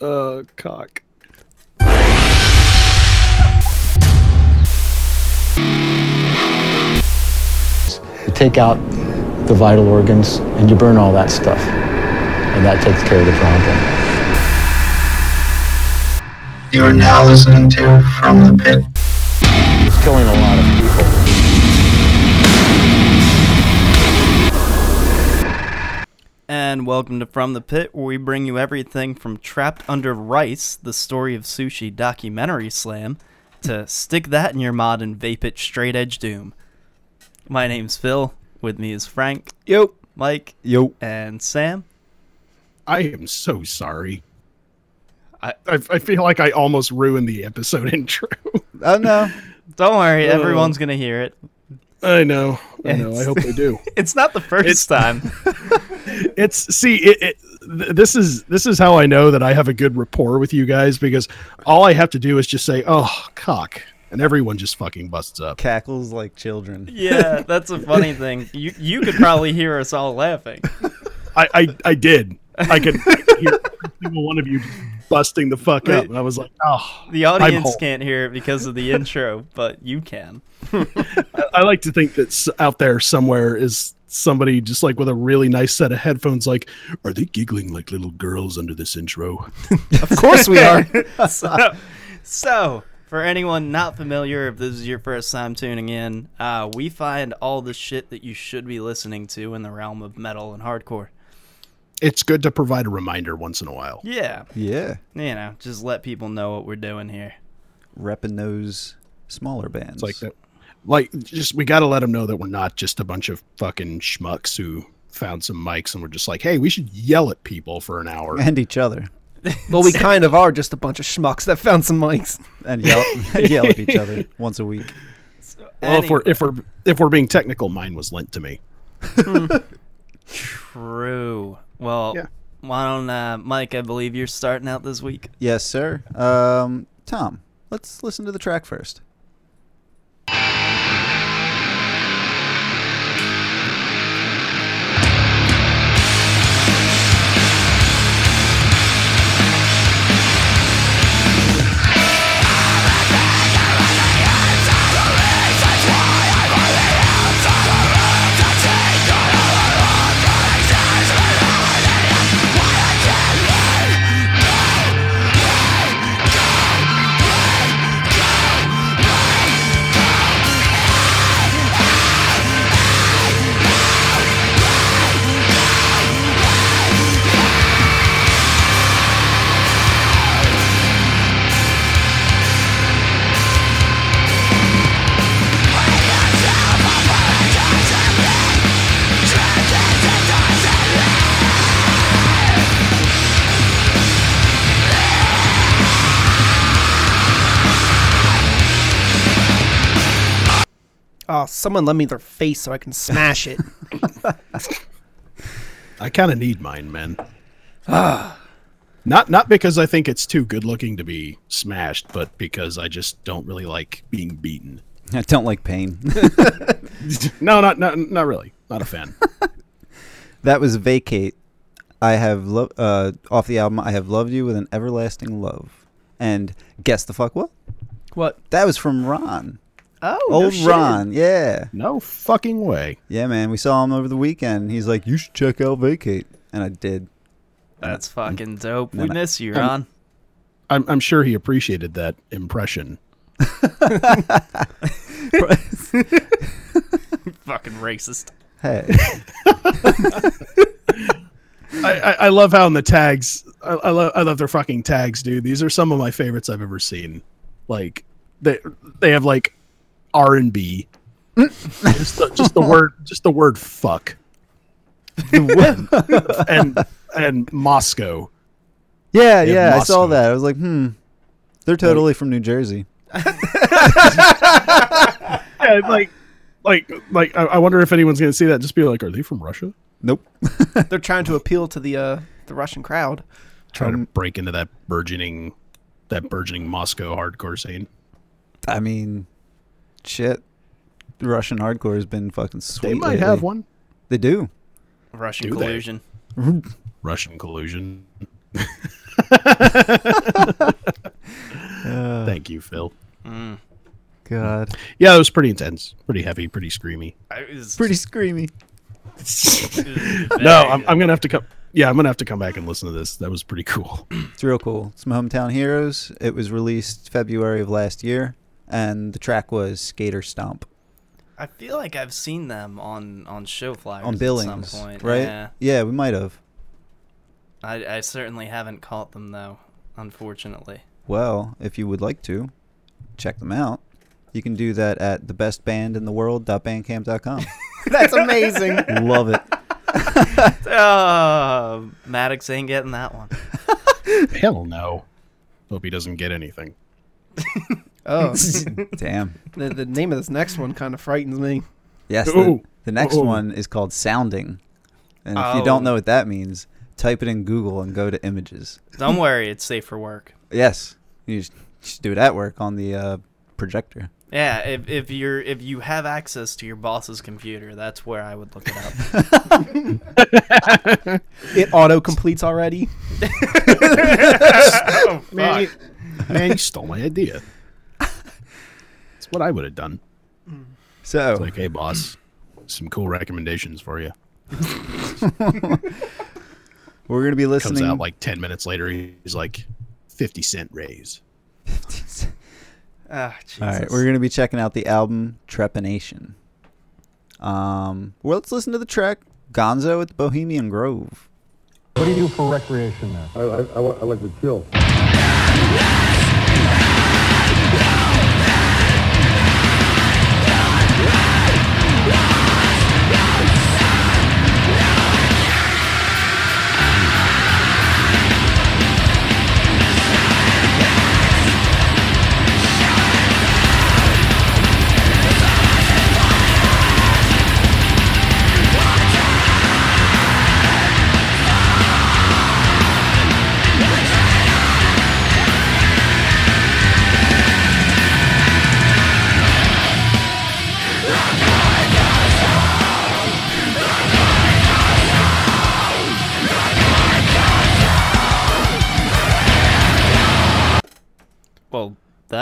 Uh, cock. You take out the vital organs and you burn all that stuff. And that takes care of the problem. You are now listening to From the Pit. It's killing a lot of people. And welcome to From the Pit, where we bring you everything from Trapped Under Rice, the story of sushi documentary slam, to Stick That in Your Mod and Vape It Straight Edge Doom. My name's Phil. With me is Frank, Yo. Mike, Yo. and Sam. I am so sorry. I- I, I feel like I almost ruined the episode intro. Oh no. Don't worry, everyone's gonna hear it. I know. I know. I hope they do. It's not the first It's- time. It's see it, it th- this is this is how I know that I have a good rapport with you guys because all I have to do is just say, "Oh, cock." And everyone just fucking busts up. Cackles like children. yeah, that's a funny thing. You you could probably hear us all laughing. I I, I did. I could, hear single one of you busting the fuck up. And I was like, "Oh." The audience can't hear it because of the intro, but you can. I, I like to think that out there somewhere is somebody just like with a really nice set of headphones like are they giggling like little girls under this intro Of course we are. so, so, for anyone not familiar, if this is your first time tuning in, uh, we find all the shit that you should be listening to in the realm of metal and hardcore. It's good to provide a reminder once in a while Yeah, Yeah. you know, just let people know what we're doing here. Repping those smaller bands. it's like that like just we got to let them know that we're not just a bunch of fucking schmucks who found some mics and we're just like hey we should yell at people for an hour And each other. well, we kind of are just a bunch of schmucks that found some mics. And yell, yell at each other once a week. well if we're if we're if we're being technical mine was lent to me hmm. True. Well, Yeah. why don't uh, Mike? I believe you're starting out this week. Yes, sir. Um, Tom, let's listen to the track first. Someone lend me their face so I can smash it. i kind of need mine man not not because i think it's too good looking to be smashed but because i just don't really like being beaten I don't like pain. no not not, not really not a fan that was Vacate. I have lo- uh, off the album. I have loved you with an everlasting love. And guess the fuck what? what? That was from Ron. Oh, Old Ron. Yeah. no fucking way Yeah, man. We saw him over the weekend. He's like, you should check out Vacate. And I did. That's fucking dope. We I- miss you, Ron. I'm, I'm sure he appreciated that impression fucking racist. Hey. I, I, I love how in the tags I, I love I love their fucking tags, dude. These are some of my favorites I've ever seen. Like they they have like R and B. just the, just the word just the word fuck. and and Moscow. Yeah, They have yeah, I saw that. I was like, hmm, they're totally from New Jersey. Yeah, like like like I, I wonder if anyone's gonna see that. Just be like, are they from Russia? Nope. They're trying to appeal to the uh, the Russian crowd. Trying to break into that burgeoning that burgeoning Moscow hardcore scene. I mean, shit. Russian hardcore has been fucking sweet. They might lately. have one. They do. Russian Do they? collusion. Russian collusion. Uh, Thank you, Phil. Mm. God, Yeah, it was pretty intense, pretty heavy, pretty screamy. I was pretty screamy. No, I'm, I'm gonna have to come. Yeah, I'm gonna have to come back and listen to this. That was pretty cool. It's real cool. Some hometown heroes. It was released February of last year, and the track was Skater Stomp I feel like I've seen them on on show flyers on at Billings, some point. right? Yeah. we might have. I I certainly haven't caught them though, unfortunately. Well, if you would like to, check them out. You can do that at thebestbandintheworld.bandcamp.com. That's amazing. Love it. Uh, Maddox ain't getting that one. Hell no. Hope he doesn't get anything. Oh, Damn. the, the name of this next one kind of frightens me. Yes. The, the next Ooh. one is called Sounding. And if you don't Oh. know what that means, type it in Google and go to images. Don't worry, it's safe for work. Yes. You just, just do it at work on the uh, projector. Yeah, if if you're if you have access to your boss's computer, that's where I would look it up. It auto completes already. oh, Man, you, man, you stole my idea. That's what I would have done. So, It's like, hey, boss, some cool recommendations for you. we're going to be listening. Comes listening. out like 10 minutes later. He's like, 50 cent raise. Ah, Jesus. All right, we're going to be checking out the album Trepanation. Um, well, let's listen to the track Gonzo at the Bohemian Grove. What do you do for recreation there? I, I, I, I like to chill.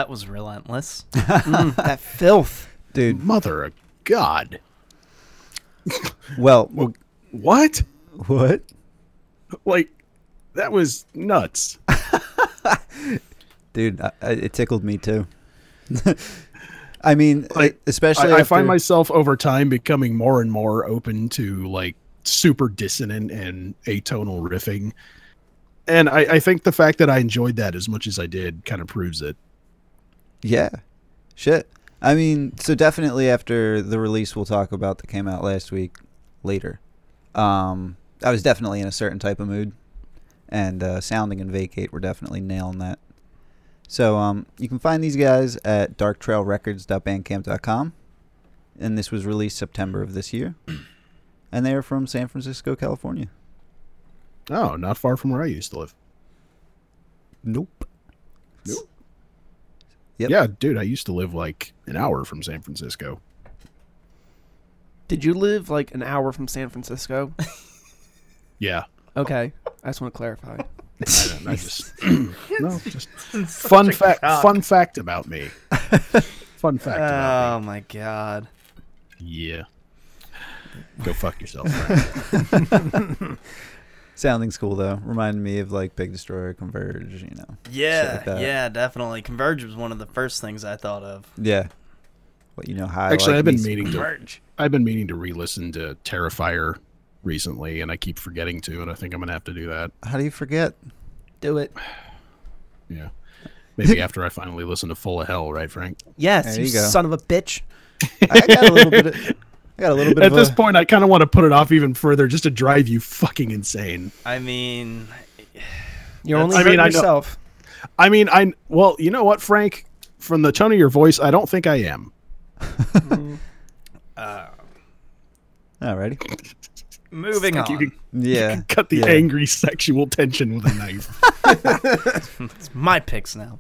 That was relentless. Mm, that filth. Dude, Mother of God. well, well What? what? Like, that was nuts. Dude, I, I, it tickled me too. I mean, Like, especially I, I after- find myself over time becoming more and more open to like super dissonant and atonal riffing. And I, I think the fact that I enjoyed that as much as I did kind of proves it. Yeah. Shit. I mean, so definitely after the release we'll talk about that came out last week later. Um I was definitely in a certain type of mood and uh, sounding and vacate were definitely nailing that. So um you can find these guys at darktrailrecords.bandcamp.com and this was released September of this year. And they are from San Francisco, California. Oh, not far from where I used to live. Nope. Nope. Yep. Yeah, dude, I used to live like an hour from San Francisco. Did you live like an hour from San Francisco? Yeah. Okay, I just want to clarify. I, I just no, just fun fact. Fun fact about me. Fun fact about Oh my god. Yeah. Go fuck yourself. Frank. Sounding's cool though. Reminded me of like Pig Destroyer, Converge, you know. Yeah, like yeah, definitely. Converge was one of the first things I thought of. Yeah. But you know how Actually, like I've been me some meaning to I've been meaning to re-listen to Terrifier recently, and I keep forgetting to, and I think I'm gonna have to do that. How do you forget? Do it. Yeah. Maybe after I finally listen to Full of Hell, right, Frank? Yes, There you, you go. son of a bitch. I got a little bit. Of, I got a little bit At of this a, point, I kind of want to put it off even further, just to drive you fucking insane. I mean, You're only I mean, hurting I know- yourself. I mean, I well, you know what, Frank? From the tone of your voice, I don't think I am. Alrighty. moving Like, on. you can Yeah. cut the yeah. angry sexual tension with a knife. It's my picks now.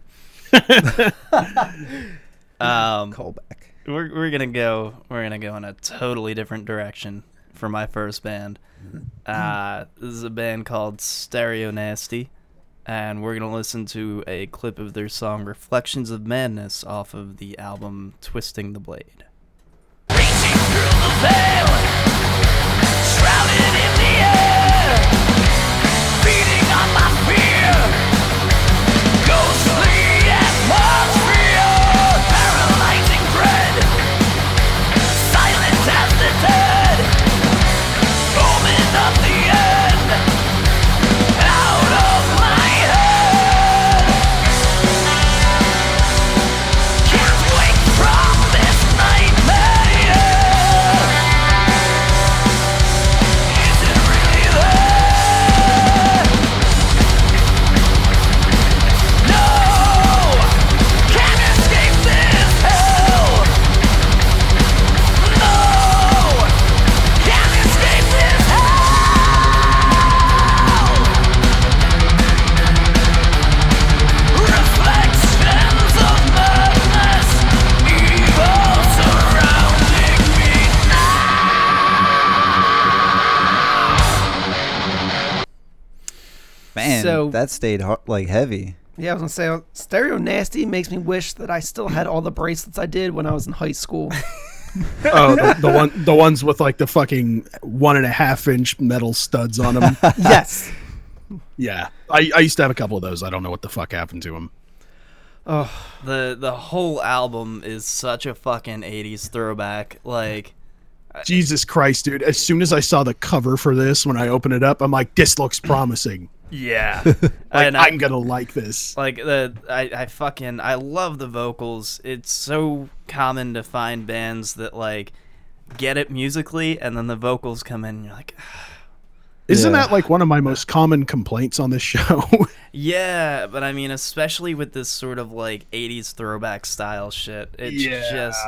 um, Callback. We're we're gonna go we're gonna go in a totally different direction for my first band. Uh, this is a band called Stereo Nasty. and we're gonna listen to a clip of their song "Reflections of Madness" off of the album "Twisting the Blade." So- that stayed har like heavy. Yeah, I was gonna say uh, stereo nasty makes me wish that I still had all the bracelets I did when I was in high school. Oh, the, the one, the ones with like the fucking one and a half inch metal studs on them. yes. yeah, I, I used to have a couple of those. I don't know what the fuck happened to them. Oh, the The whole album is such a fucking '80s throwback. Like, Jesus Christ, dude! As soon as I saw the cover for this, when I open it up, I'm like, this looks promising. Yeah, Like, and I- I'm gonna like this. like the I, I fucking I love the vocals. It's so common to find bands that like get it musically and then the vocals come in and you're like Isn't Yeah. that like one of my most common complaints on this show? yeah, but I mean especially with this sort of like 80s throwback style shit. It's Yeah. just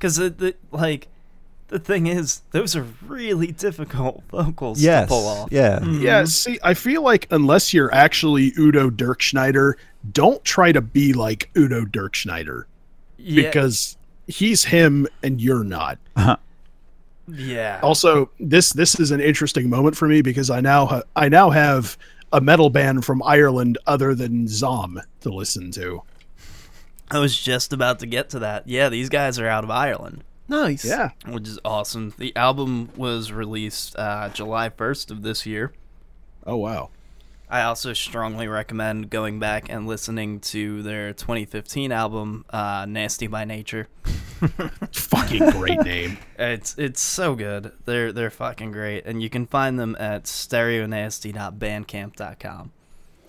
cuz the, the like the thing is those are really difficult vocals Yes. to pull off. Yeah. Mm-hmm. yeah, see, I feel like unless you're actually Udo Dirkschneider, don't try to be like Udo Dirkschneider Yeah. because he's him and you're not. Uh-huh. yeah. Also, this this is an interesting moment for me because I now ha- I now have a metal band from Ireland other than Zom to listen to. I was just about to get to that. Yeah, these guys are out of Ireland. Nice. Yeah. which is awesome. The album was released uh, July 1st of this year. Oh wow. I also strongly recommend going back and listening to their 2015 album, uh, "Nasty by Nature." Fucking great name. It's it's so good. They're they're fucking great, and you can find them at stereonasty.bandcamp.com.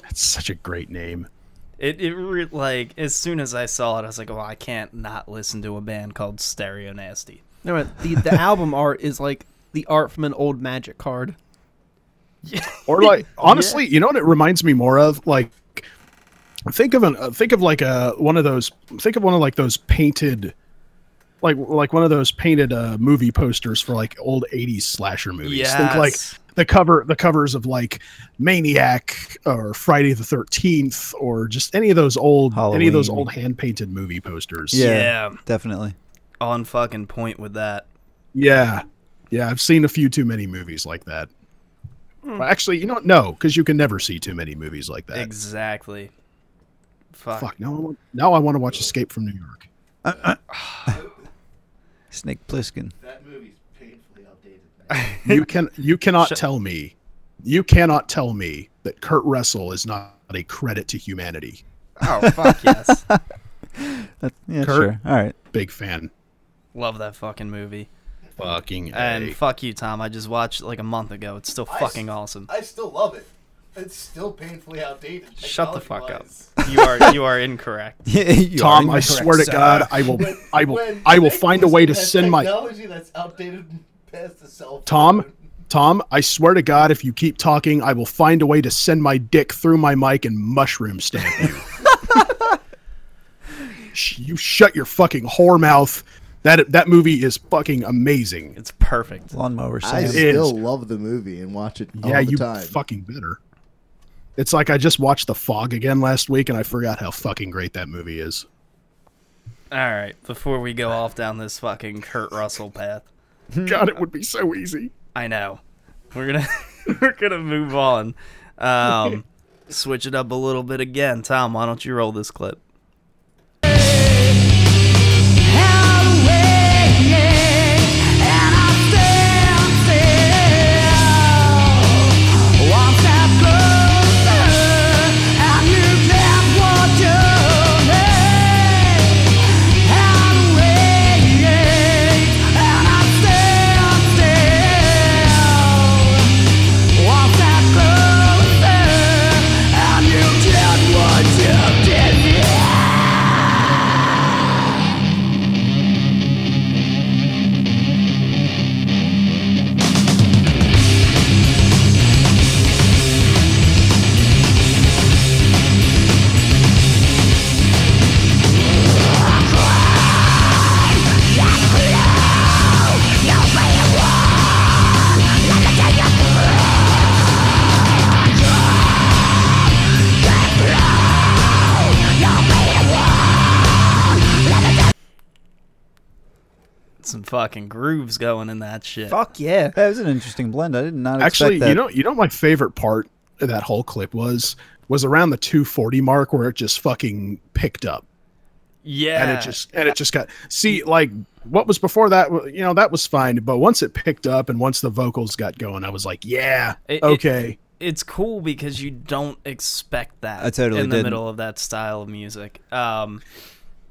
That's such a great name. It it re- like as soon as I saw it, I was like, "Oh, I can't not listen to a band called Stereo Nasty." No, but the the album art is like the art from an old magic card. Yeah. Or like honestly, you know what it reminds me more of? Like think of an uh, think of like a one of those think of one of like those painted like like one of those painted uh movie posters for like old 80s slasher movies. Think like Yes. The cover the covers of like Maniac or Friday the 13th or just any of those old any of those old hand painted movie posters. Yeah. Yeah. Definitely. On fucking point with that. Yeah. Yeah, I've seen a few too many movies like that. Well, actually, you know what? No, because you can never see too many movies like that. Exactly. Fuck. Fuck. Now I want, now I want to watch Escape from New York. Uh, uh. Snake Plissken. That movie's painfully outdated. You can you cannot tell me, you cannot tell me that Kurt Russell is not a credit to humanity. Oh fuck yes. That, yeah, Kurt? sure. All right. Big fan. Love that fucking movie. Fucking And A. fuck you, Tom. I just watched it like a month ago. It's still I s- fucking awesome. I still love it. It's still painfully outdated. Shut the fuck up. You are you are incorrect. You Tom, are I incorrect, swear to. God, I will When- I will I will find a way to send my technology that's outdated past the cell phone. Tom, Tom, I swear to God, if you keep talking, I will find a way to send my dick through my mic and mushroom stamp you. You shut your fucking whore mouth. That that movie is fucking amazing. It's perfect. Lawnmower I Sam. It still is. love the movie and watch it all yeah, the you time. fucking better. It's like I just watched The Fog again last week and I forgot how fucking great that movie is. All right, before we go off down this fucking Kurt Russell path, God, it would be so easy. I know we're gonna we're gonna move on. Um, switch it up a little bit again. Tom, why don't you roll this clip? Fucking grooves going in that shit. Fuck yeah. That was an interesting blend. I did not Actually, that. you know, you know, my favorite part of that whole clip was was around the 240 mark where it just fucking picked up Yeah. and it just and it just got see like what was before that you know that was fine but once it picked up and once the vocals got going i was like yeah It- it- okay it's cool because you don't expect that I totally in the didn't. middle of that style of music. Um,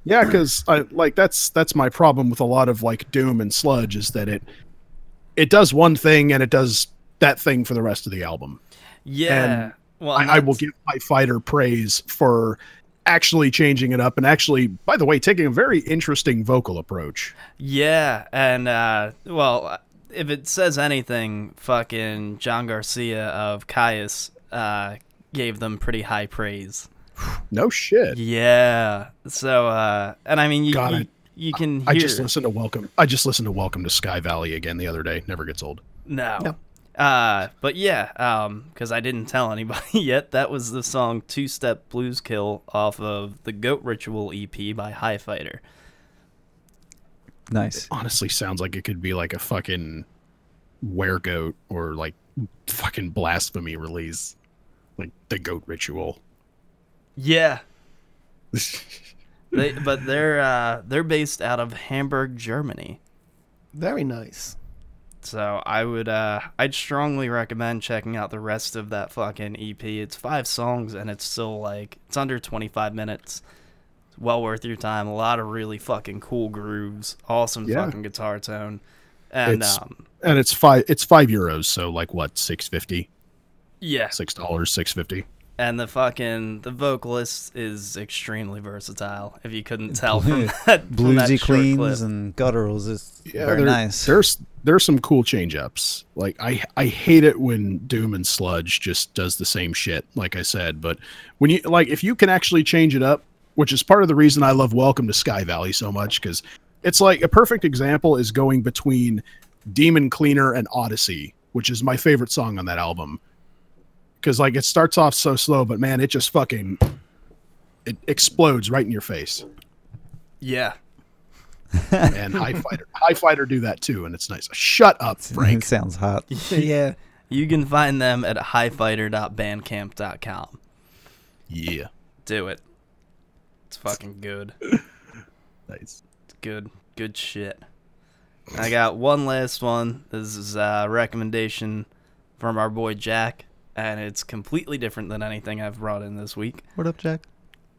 yeah because i like that's that's my problem with a lot of like doom and sludge is that it it does one thing and it does that thing for the rest of the album yeah. And well, I, I will give High Fighter praise for actually changing it up and actually by the way taking a very interesting vocal approach Yeah, and uh, well, if it says anything, fucking John Garcia of Kyuss uh, gave them pretty high praise. no shit Yeah. So, uh, and I mean, you God, you, I- you can hear i just listened to welcome i just listened to welcome to sky valley again the other day never gets old no. No. Uh, but yeah, um, because I didn't tell anybody yet, that was the song Two Step Blues Kill off of the Goat Ritual EP by High Fighter. nice. honestly sounds like it could be like a fucking weregoat or like fucking blasphemy release like the goat ritual Yeah. they, but they're uh, they're based out of Hamburg, Germany. Very nice. So I would uh I'd strongly recommend checking out the rest of that fucking EP. It's five songs and it's still like it's under 25 minutes. It's well worth your time. A lot of really fucking cool grooves, awesome Yeah. fucking guitar tone. And It's- um and it's five it's five euros so like what 650 yeah, six dollars 650 and the fucking the vocalist is extremely versatile. If you couldn't tell from that from that Bluesy short clip. cleans and gutturals is yeah very nice. there's there's some cool change ups like i i hate it when doom and sludge just does the same shit like i said but when you like if you can actually change it up which is part of the reason i love welcome to sky valley so much because it's like a perfect example is going between demon cleaner and odyssey which is my favorite song on that album because like it starts off so slow but man it just fucking it explodes right in your face Yeah. and high fighter high fighter do that too and it's nice shut up it frank sounds hot. yeah. You can find them at highfighter.bandcamp.com. yeah Do it. It's fucking good. nice It's good. Good shit. I got one last one. This is a recommendation from our boy Jack, and it's completely different than anything I've brought in this week. What up, Jack?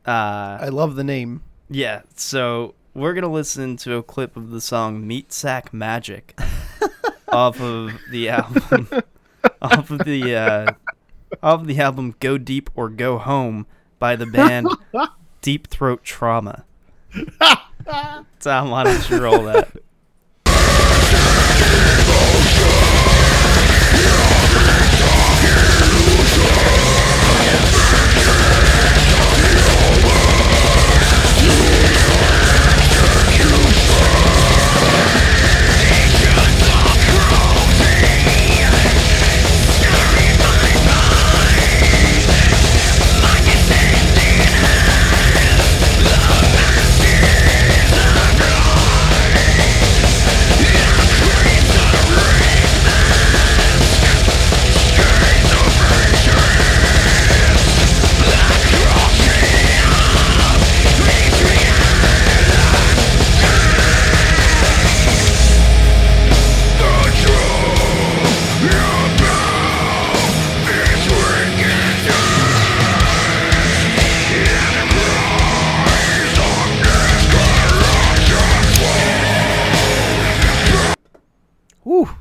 Uh, I love the name. yeah, so we're gonna listen to a clip of the song "Meat Sack Magic" off of the album, off of the uh, off of the album "Go Deep or Go Home" by the band Deep Throat Trauma. Tom, why don't you roll that?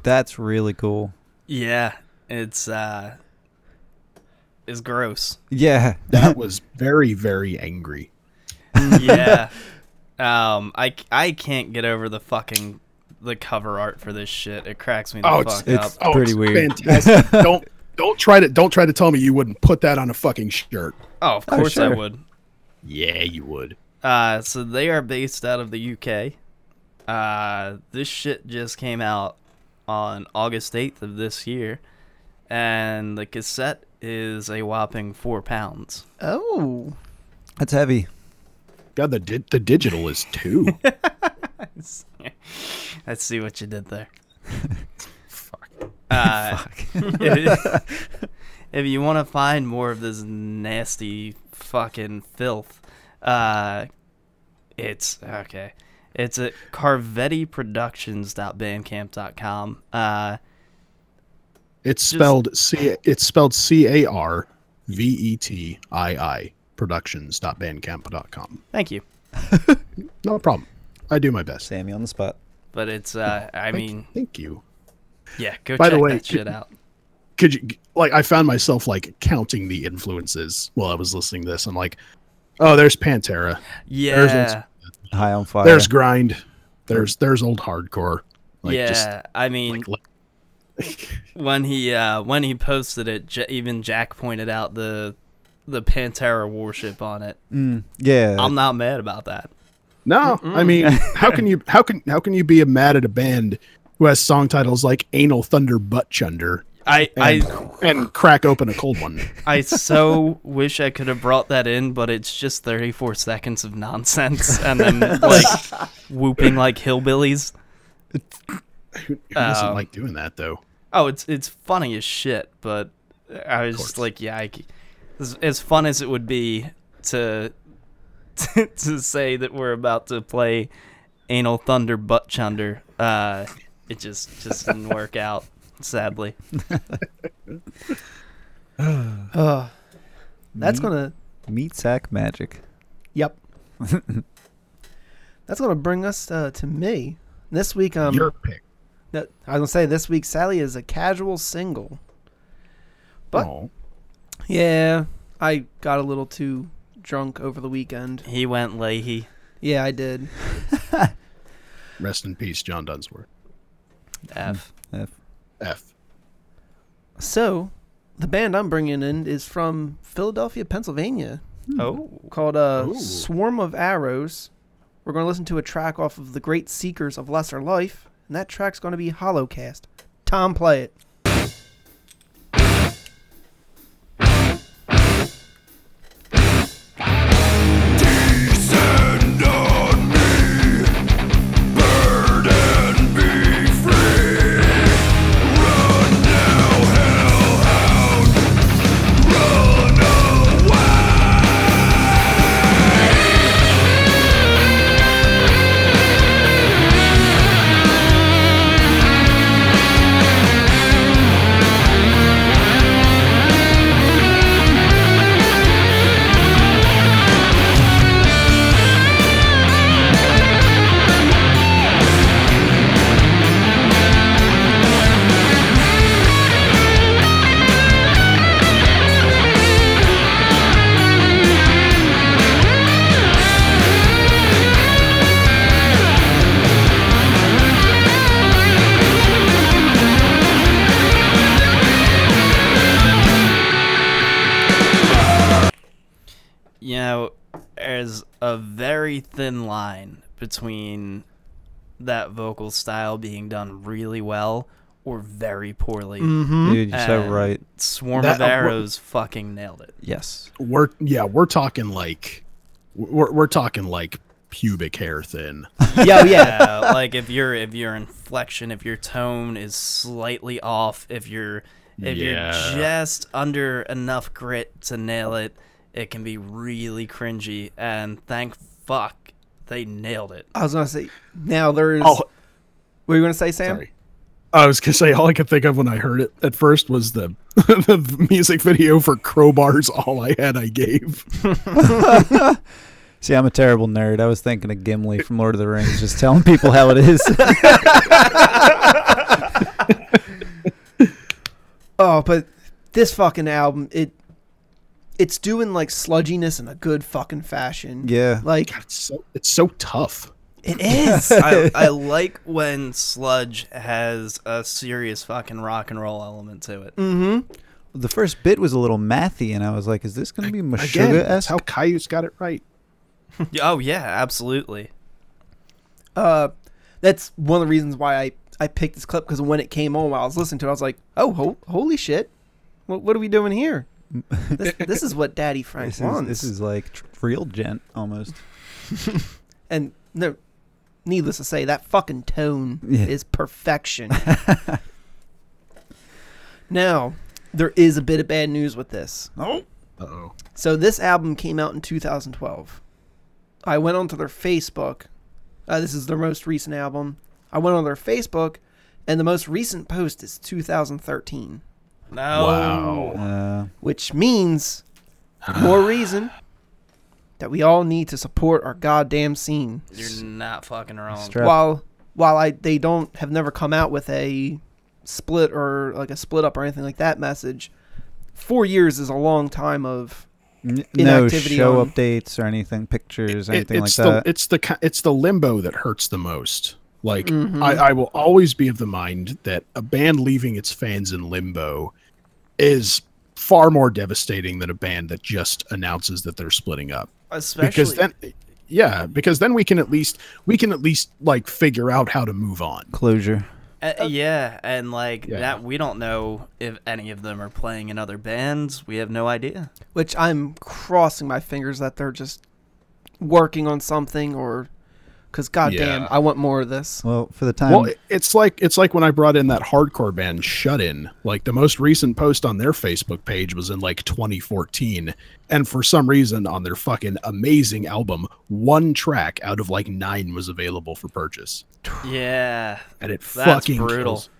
That's really cool. Yeah, it's uh, it's gross. Yeah. That was very, very angry. yeah. Um, I, I can't get over the fucking the cover art for this shit. It cracks me the Oh, it's- fuck it's- up. Oh, Pretty it's weird. Fantastic. don't don't try to don't try to tell me you wouldn't put that on a fucking shirt. Oh, of Oh, course I would. Yeah, you would. Uh, so they are based out of the UK. Uh, this shit just came out on August 8th of this year, and the cassette is a whopping four pounds. Oh, That's heavy. God, the di- the digital is two. Let's see what you did there. Uh, if, if you want to find more of this nasty fucking filth, uh, it's okay. It's at carvettiproductions.bandcamp.com. Uh, It's spelled C. It's spelled C A R V E T I I productions.bandcamp.com. thank you. No problem. I do my best. Sammy on the spot. But it's, uh, I Thank- mean, thank you. yeah, go By check the way, that shit out. Could you like? I found myself like counting the influences while I was listening to this. I'm like, oh, there's Pantera. Yeah. High on fire. There's grind. There's there's old hardcore. Like yeah. just I mean, like, like when he uh when he posted it J- even jack pointed out the the pantera warship on it Mm, yeah. i'm not mad about that no. I mean, how can you how can how can you be mad at a band who has song titles like "Anal Thunder Butt Chunder" i and, i and "Crack Open a Cold One"? i so wish i could have brought that in but it's just 34 seconds of nonsense and then like whooping like hillbillies Who, who doesn't Um, like doing that though? oh it's it's funny as shit but i was just like yeah I, as, as fun as it would be to to say that we're about to play anal thunder butt chunder uh it just just didn't work out sadly uh, that's Meat- gonna. meat sack magic. Yep. that's gonna bring us uh, to me this week. Um, Your pick. that- I was gonna say this week Sally is a casual single. But Oh, yeah, I got a little too drunk over the weekend. he went Lahey. Yeah, I did. rest in peace, John Dunsworth. F. F. F. So, the band I'm bringing in is from Philadelphia, Pennsylvania, Oh. called uh, Ooh. Swarm of Arrows. We're going to listen to a track off of The Great Seekers of Lesser Life, and that track's going to be Hollowcast. Tom, play it. That vocal style being done really well or very poorly. Mm-hmm. Dude, you're so And right. Swarm That- of uh, wha- Arrows fucking nailed it. Yes. We're yeah, we're talking like we're we're talking like pubic hair thin. Yeah, yeah. Yeah, like if your if your inflection, if your tone is slightly off, if you're if Yeah. you're just under enough grit to nail it, it can be really cringy. And thank fuck they nailed it. I was going to say, now there is. Oh, What were you going to say, Sam? sorry. I was gonna say all I could think of when I heard it at first was the the music video for Crowbar's "All I Had I Gave." See, I'm a terrible nerd. I was thinking of Gimli from Lord of the Rings, just telling people how it is. Oh, but this fucking album, it it's doing like sludginess in a good fucking fashion. Yeah. Like God, it's so it's so tough. it is. I, I like when sludge has a serious fucking rock and roll element to it. mm-hmm. The first bit was a little mathy, and I was like, "Is this going to be Again, Meshuggah that's esque?" how Kyuss got it right. Oh yeah, absolutely. Uh, that's one of the reasons why I I picked this clip because when it came on while I was listening to it, I was like, oh, ho- holy shit, what what are we doing here? This, this is what Daddy Frank This is, wants. this is like tr- real djent almost. and no, needless to say, that fucking tone Yeah. is perfection. now, there is a bit of bad news with this. Uh-oh. So this album came out in 2012. I went onto their Facebook. Uh, this is their most recent album. I went on their Facebook, and the most recent post is 2013, No. Wow. Uh, which means more reason that we all need to support our goddamn scene. You're not fucking wrong. Strap- While while I they don't have never come out with a split or like a split up or anything like that message. Four years is a long time of n- no Inactivity show on- updates or anything, pictures, It- anything like it's that. it's the ki- it's the limbo that hurts the most. Like Mhm. I, I will always be of the mind that a band leaving its fans in limbo is far more devastating than a band that just announces that they're splitting up. Especially because then yeah, because then we can at least we can at least like figure out how to move on. Closure. Uh, yeah, and like Yeah. that, we don't know if any of them are playing in other bands. We have no idea. which I'm crossing my fingers that they're just working on something or because goddamn, Yeah. I want more of this. Well, for the time, Well, it's like it's like when I brought in that hardcore band Shut In. Like the most recent post on their Facebook page was in like 2014, and for some reason on their fucking amazing album, one track out of like nine was available for purchase, Yeah, and it That's fucking brutal. kills.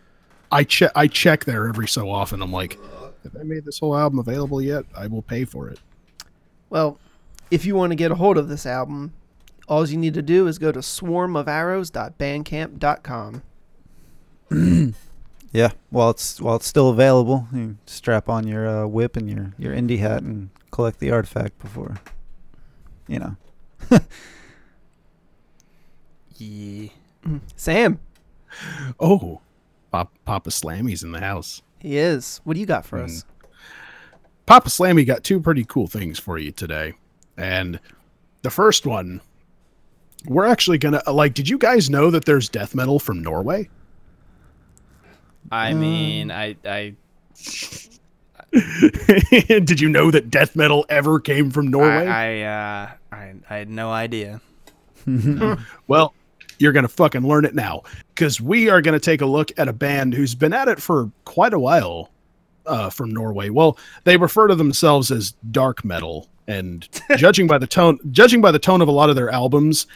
I check I check there every so often. I'm like, have I made this whole album available yet? I will pay for it. Well, if you want to get a hold of this album, all you need to do is go to swarmofarrows.bandcamp.com. yeah. While it's while it's still available, you strap on your uh, whip and your your indie hat and collect the artifact before. You know. yeah. Sam, Oh, Pop, Papa Slammy's in the house. he is. What do you got for us? Papa Slammy got two pretty cool things for you today. And the first one, we're actually going to like did you guys know that there's death metal from Norway? I mean, I, I, did you know that death metal ever came from Norway? I, I, uh, I, I had no idea. well, you're going to fucking learn it now cuz we are going to take a look at a band who's been at it for quite a while uh, from Norway. Well, they refer to themselves as dark metal and judging by the tone judging by the tone of a lot of their albums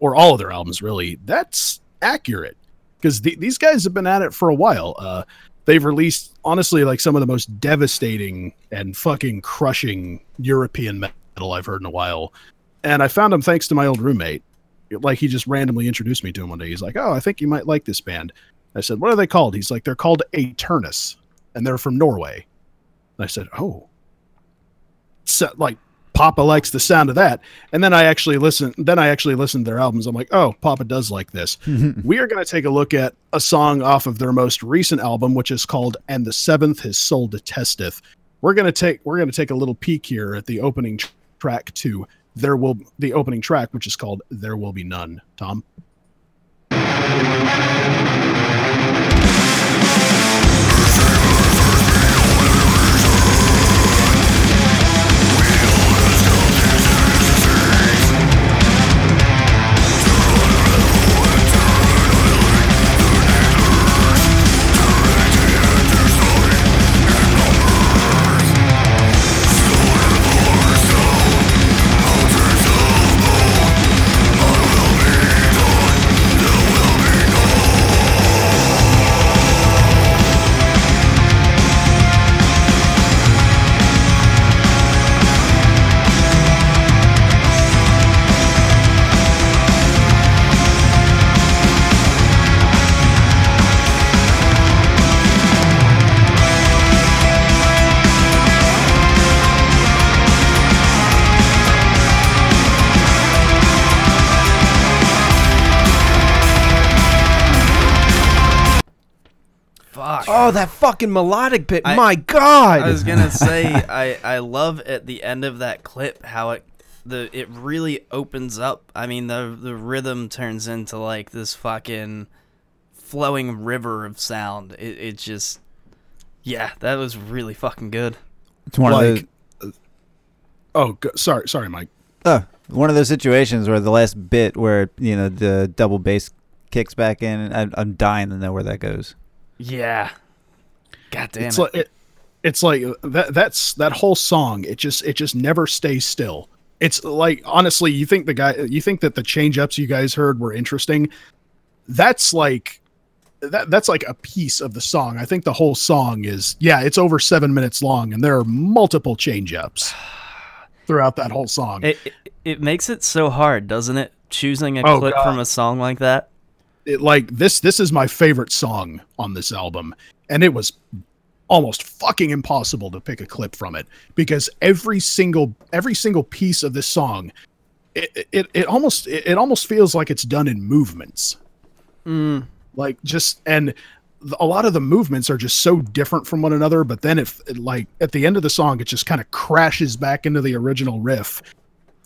or all of their albums really, that's accurate because the, these guys have been at it for a while. Uh, they've released honestly like some of the most devastating and fucking crushing European metal I've heard in a while. And I found them thanks to my old roommate. Like he just randomly introduced me to him one day. He's like, "Oh, I think you might like this band." I said, "What are they called?" He's like, "They're called Aeternus, and they're from Norway." And I said, "Oh." So, like Papa likes the sound of that. And then I actually listen then I actually listened to their albums. I'm like, "Oh, Papa does like this." we are going to take a look at a song off of their most recent album which is called And the Seventh His Soul Detesteth. We're going to take we're going to take a little peek here at the opening tr- track to There Will the opening track which is called There Will Be None. Tom Oh, that fucking melodic bit. I- My God. I was gonna say I I love at the end of that clip how it the it really opens up. I mean the the rhythm turns into like this fucking flowing river of sound. It it just yeah, that was really fucking good. It's one of like, those, oh, go, sorry, sorry, Mike. uh, one of those situations where the last bit where you know the double bass kicks back in, and I'm, I'm dying to know where that goes. Yeah. God damn it's it. like it, it's like uh, that that's that whole song it just it just never stays still it's like honestly you think the guy you think that the change ups you guys heard were interesting that's like that that's like a piece of the song i think the whole song is yeah it's over seven minutes long and there are multiple change ups throughout that whole song It, it it makes it so hard, doesn't it? Choosing a Oh, clip God. from a song like that. it like this this is my favorite song on this album and it was almost fucking impossible to pick a clip from it because every single every single piece of this song it it, it almost it, it almost feels like it's done in movements. Mm. like just and a lot of the movements are just so different from one another but then if like at the end of the song it just kind of crashes back into the original riff.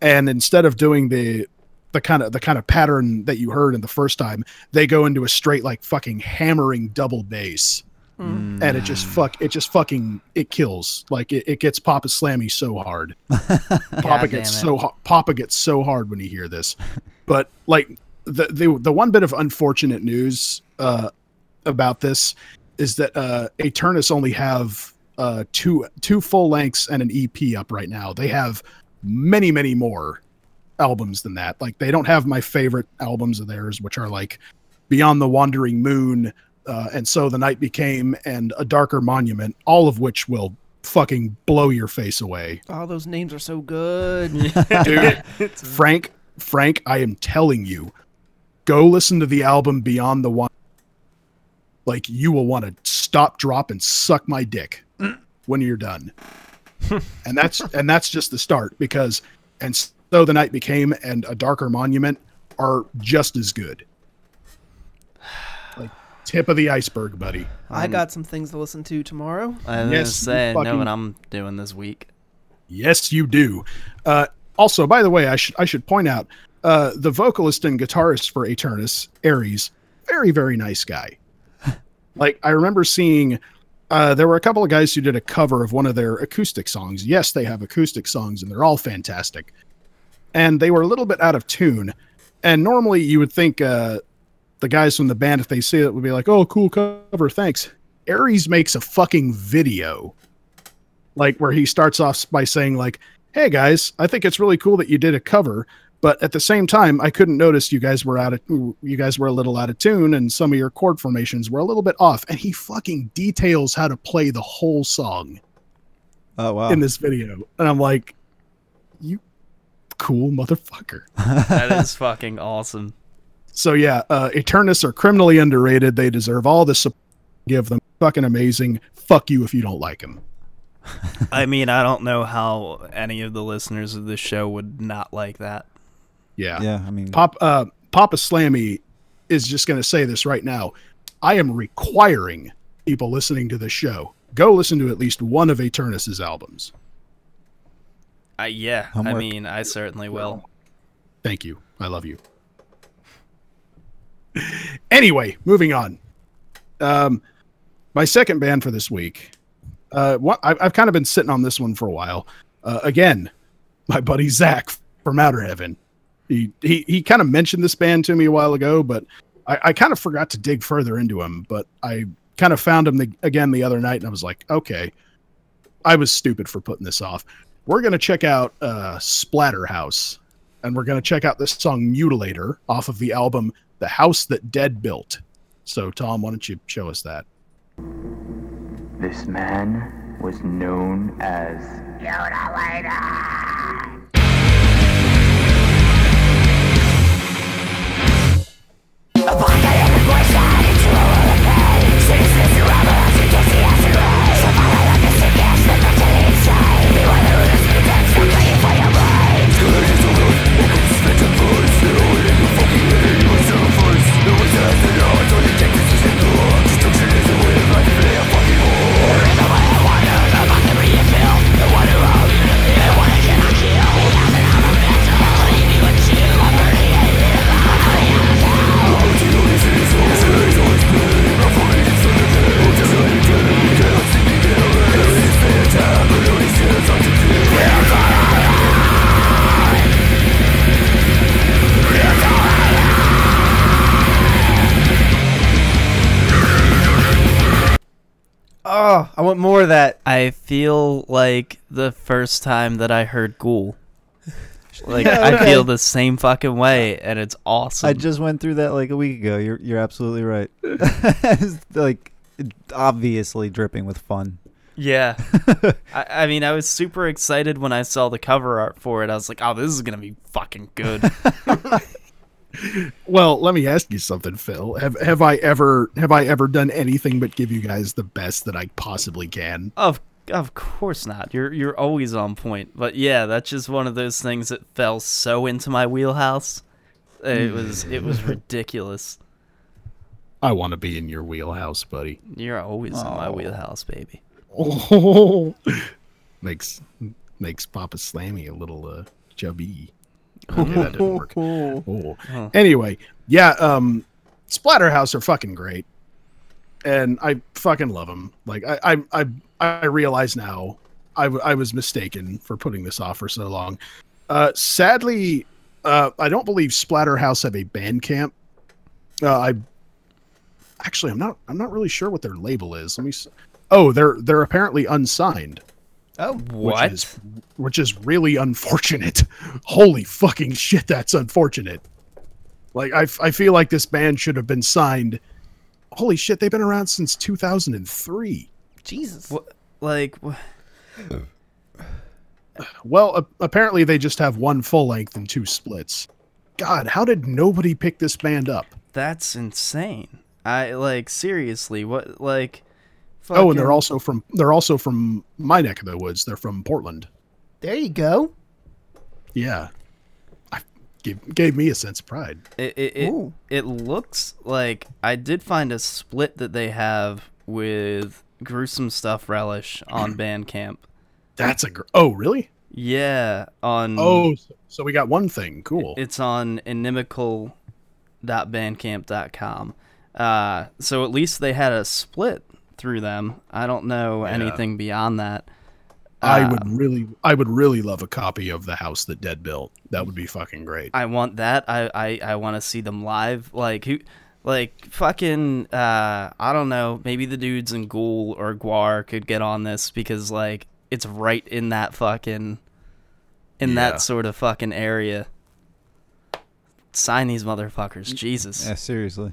And instead of doing the the kind of the kind of pattern that you heard in the first time they go into a straight like fucking hammering double bass Mm. and it just fuck it just fucking it kills. Like it, it gets papa slammy so hard. Papa gets so ho- papa gets so hard when you hear this. But like the the, the one bit of unfortunate news uh about this is that uh Aeternus only have uh two two full lengths and an EP up right now. They have many many more albums than that. Like they don't have my favorite albums of theirs which are like beyond the wandering moon uh, and so the night became and a darker monument all of which will fucking blow your face away. Oh, those names are so good. dude frank frank i am telling you go listen to the album beyond the one like you will want to stop drop and suck my dick when you're done. And that's and that's just the start because and so the night became and a darker monument are just as good. like tip of the iceberg buddy I got some things to listen to tomorrow. I was Yes, gonna you say, know what I'm doing this week. Yes, you do. Uh, also, by the way, I should I should point out uh, the vocalist and guitarist for Aeternus, Ares, very very nice guy. like I remember seeing, uh, there were a couple of guys who did a cover of one of their acoustic songs. Yes, they have acoustic songs, and they're all fantastic. And they were a little bit out of tune. And normally, you would think uh, the guys from the band, if they see it, would be like, "Oh, cool cover, thanks." Ares makes a fucking video like where he starts off by saying like hey guys i think it's really cool that you did a cover but at the same time i couldn't notice you guys were out of you guys were a little out of tune and some of your chord formations were a little bit off and he fucking details how to play the whole song Oh wow! in this video and i'm like you cool motherfucker That is fucking awesome. So yeah uh Aeternus are criminally underrated they deserve all the support give them fucking amazing fuck you if you don't like them I mean, I don't know how any of the listeners of this show would not like that. yeah yeah, I mean, Pop, uh, Papa Slammy is just going to say this right now. I am requiring people listening to the show go listen to at least one of Aeternus's albums. Uh, yeah, I mean, I certainly will. Thank you. I love you. anyway, moving on. Um, my second band for this week. Uh, what, I've, I've kind of been sitting on this one for a while. Uh, again, my buddy Zach from Outer Heaven. He he he kind of mentioned this band to me a while ago, but I, I kind of forgot to dig further into him. But I kind of found him the, again the other night, and I was like, okay, I was stupid for putting this off. We're gonna check out uh, Splatterhouse, and we're gonna check out this song "Mutilator" off of the album "The House That Dead Built." So, Tom, why don't you show us that? This man was known as Destruction is a way of life Oh, I want more of that. I feel like the first time that I heard Ghoul. Like Yeah, I feel the same fucking way, and it's awesome. I just went through that like a week ago. You're you're absolutely right. it's like obviously dripping with fun. Yeah. I, I mean, I was super excited when I saw the cover art for it. I was like, oh, this is going to be fucking good. Well, let me ask you something, Phil. Have have I ever have I ever done anything but give you guys the best that I possibly can? of of course not. You're you're always on point. But yeah, that's just one of those things that fell so into my wheelhouse. It was it was ridiculous. I want to be in your wheelhouse, buddy. You're always in my wheelhouse, baby. Oh, makes makes Papa Slammy a little uh, chubby. Okay, that didn't work. Oh. Anyway, yeah, um, Splatterhouse are fucking great, and I fucking love them. Like I, I, I, I realize now, I, w- I was mistaken for putting this off for so long. Uh, sadly, uh, I don't believe Splatterhouse have a band camp. Uh, I actually, I'm not, I'm not really sure what their label is. Let me. s- Oh, they're they're apparently unsigned Oh, What? which is which is really unfortunate. Holy fucking shit, that's unfortunate. Like I, f- I feel like this band should have been signed. Holy shit, they've been around since 2003. Jesus. What, like, wh- Well, a- apparently they just have one full length and two splits. God, how did nobody pick this band up? that's insane. I like seriously. What like? Oh, and they're also from they're also from my neck of the woods. They're from Portland. There you go. Yeah. I gave, gave me a sense of pride. It it, it, it looks like I did find a split that they have with gruesome stuff relish on Bandcamp. That's a gr- Oh, really? Yeah, on Oh, so- so we got one thing. Cool. it's on inimical.bandcamp.com. Uh, so at least they had a split through them. I don't know anything beyond that. I Uh, would really, I would really love a copy of the house that Dead built. That would be fucking great. I want that. I I, I want to see them live. Like who, like fucking. Uh, I don't know. Maybe the dudes in Ghoul or Gwar could get on this because like it's right in that fucking, in Yeah. that sort of fucking area. Sign these motherfuckers, Jesus. Yeah, seriously.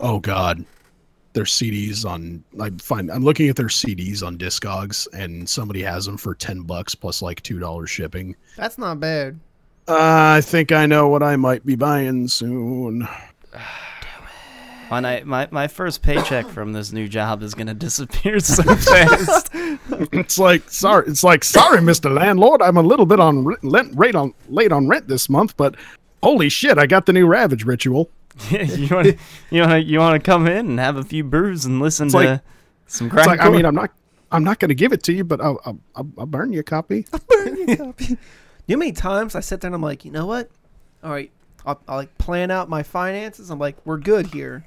Oh God, their CDs on. I find I'm looking at their CDs on Discogs, and somebody has them for ten bucks plus like two dollars shipping. That's not bad. Uh, I think I know what I might be buying soon. When I my my first paycheck from this new job is gonna disappear so fast. It's like sorry, it's like sorry, Mister Landlord. I'm a little bit on re- lent, rate on late on rent this month, but holy shit, I got the new Ravage ritual. Yeah, you want to you want to you want to come in and have a few brews and listen It's to like- some It's like I mean, I'm not, I'm not going to give it to you, but I'll, I'll, I'll, I'll burn you a copy. You know how many times I sit there and I'm like, you know what? All right, I'll, I'll like plan out my finances. I'm like, we're good here.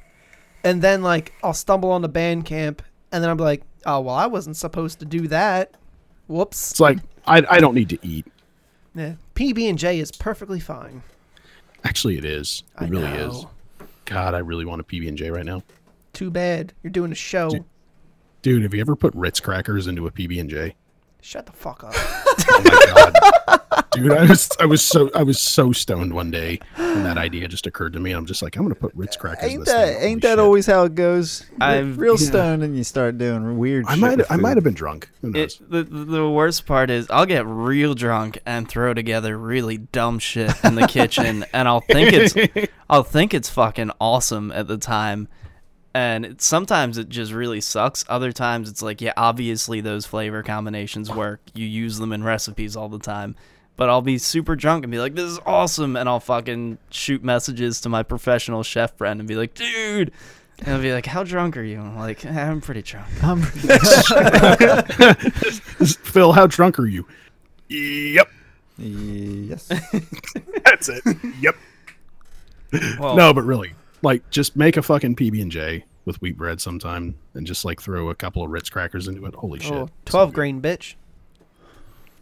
And then like I'll stumble on the band camp, and then I'm like, oh well, I wasn't supposed to do that. Whoops. It's like I, I don't need to eat. Yeah, PB and J is perfectly fine. Actually, it is. It I really know. is. God, I really want a PB and J right now, Too bad you're doing a show. Dude. dude. Have you ever put Ritz crackers into a PB and J? Shut the fuck up. Oh my god, dude! I was, I was so, I was so stoned one day, and that idea just occurred to me. I'm just like, I'm gonna put Ritz crackers. in Ain't this that thing. Holy ain't that shit. always how it goes? I've- real yeah. stoned and you start doing weird. I shit might, with I might have been drunk. Who knows? It, the the worst part is I'll get real drunk and throw together really dumb shit in the kitchen, and I'll think it's I'll think it's fucking awesome at the time, and it, sometimes it just really sucks. Other times it's like, yeah, obviously those flavor combinations work. You use them in recipes all the time. But I'll be super drunk and be like, "This is awesome," and I'll fucking shoot messages to my professional chef friend and be like, "Dude," and I'll be like, "How drunk are you?" I'm like, "Eh, "I'm pretty drunk." I'm- Phil, how drunk are you? Yep, yes. that's it. Yep. Well, no, but really, like, just make a fucking PB and J with wheat bread sometime, and just like throw a couple of Ritz crackers into it. Holy shit! oh, So 12 good. grain bitch.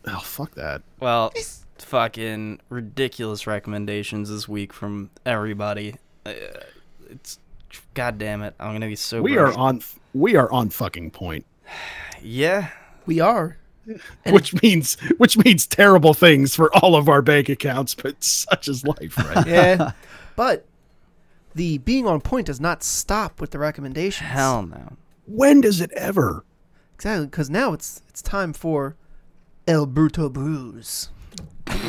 Oh fuck that! Well, fucking ridiculous recommendations this week from everybody. Uh, it's god damn it. I'm gonna be so. We are on. we are on fucking point. Yeah. We are. which means which means terrible things for all of our bank accounts, but such is life, right? Yeah. but the being on point does not stop with the recommendations. Hell no. when does it ever? Exactly, because now it's it's time for El Bruto Brews.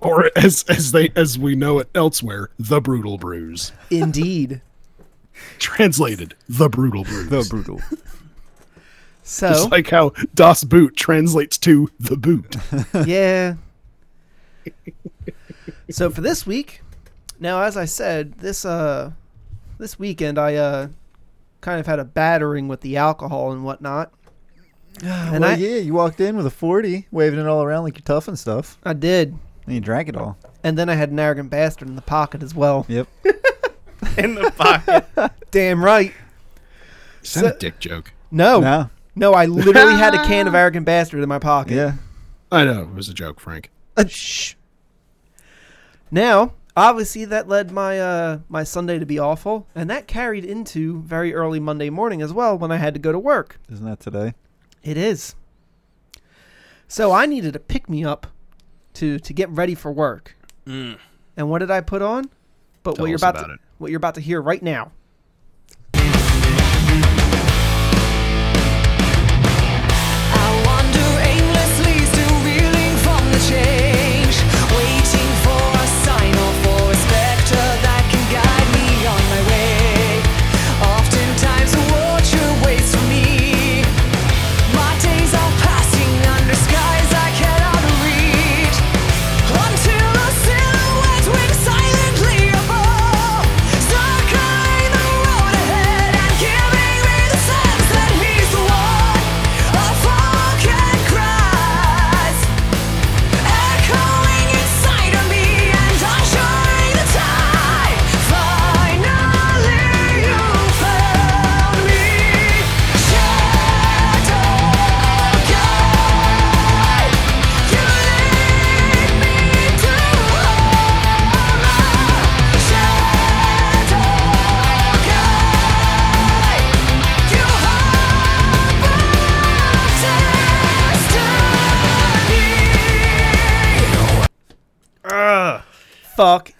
Or as as they as we know it elsewhere, the brutal brews. Indeed. Translated, the brutal brews. The brutal. So Just like how Das Boot translates to the boot. yeah. so for this week, now as I said, this uh this weekend I uh kind of had a battering with the alcohol and whatnot. And well, I yeah, you walked in with a 40, waving it all around like you're tough and stuff. I did. And you drank it all. And then I had an arrogant bastard in the pocket as well. Yep. In the pocket. Damn right. Is that a dick joke? No. No, No. I literally had a can of arrogant bastard in my pocket. Yeah. I know, it was a joke, Frank. Uh, shh. Now, obviously, that led my uh, my Sunday to be awful, and that carried into very early Monday morning as well when I had to go to work. Isn't that today? It is. So I needed a pick me up to to get ready for work. Mm. And what did I put on? But Tell what you're us about, about to it. what you're about to hear right now.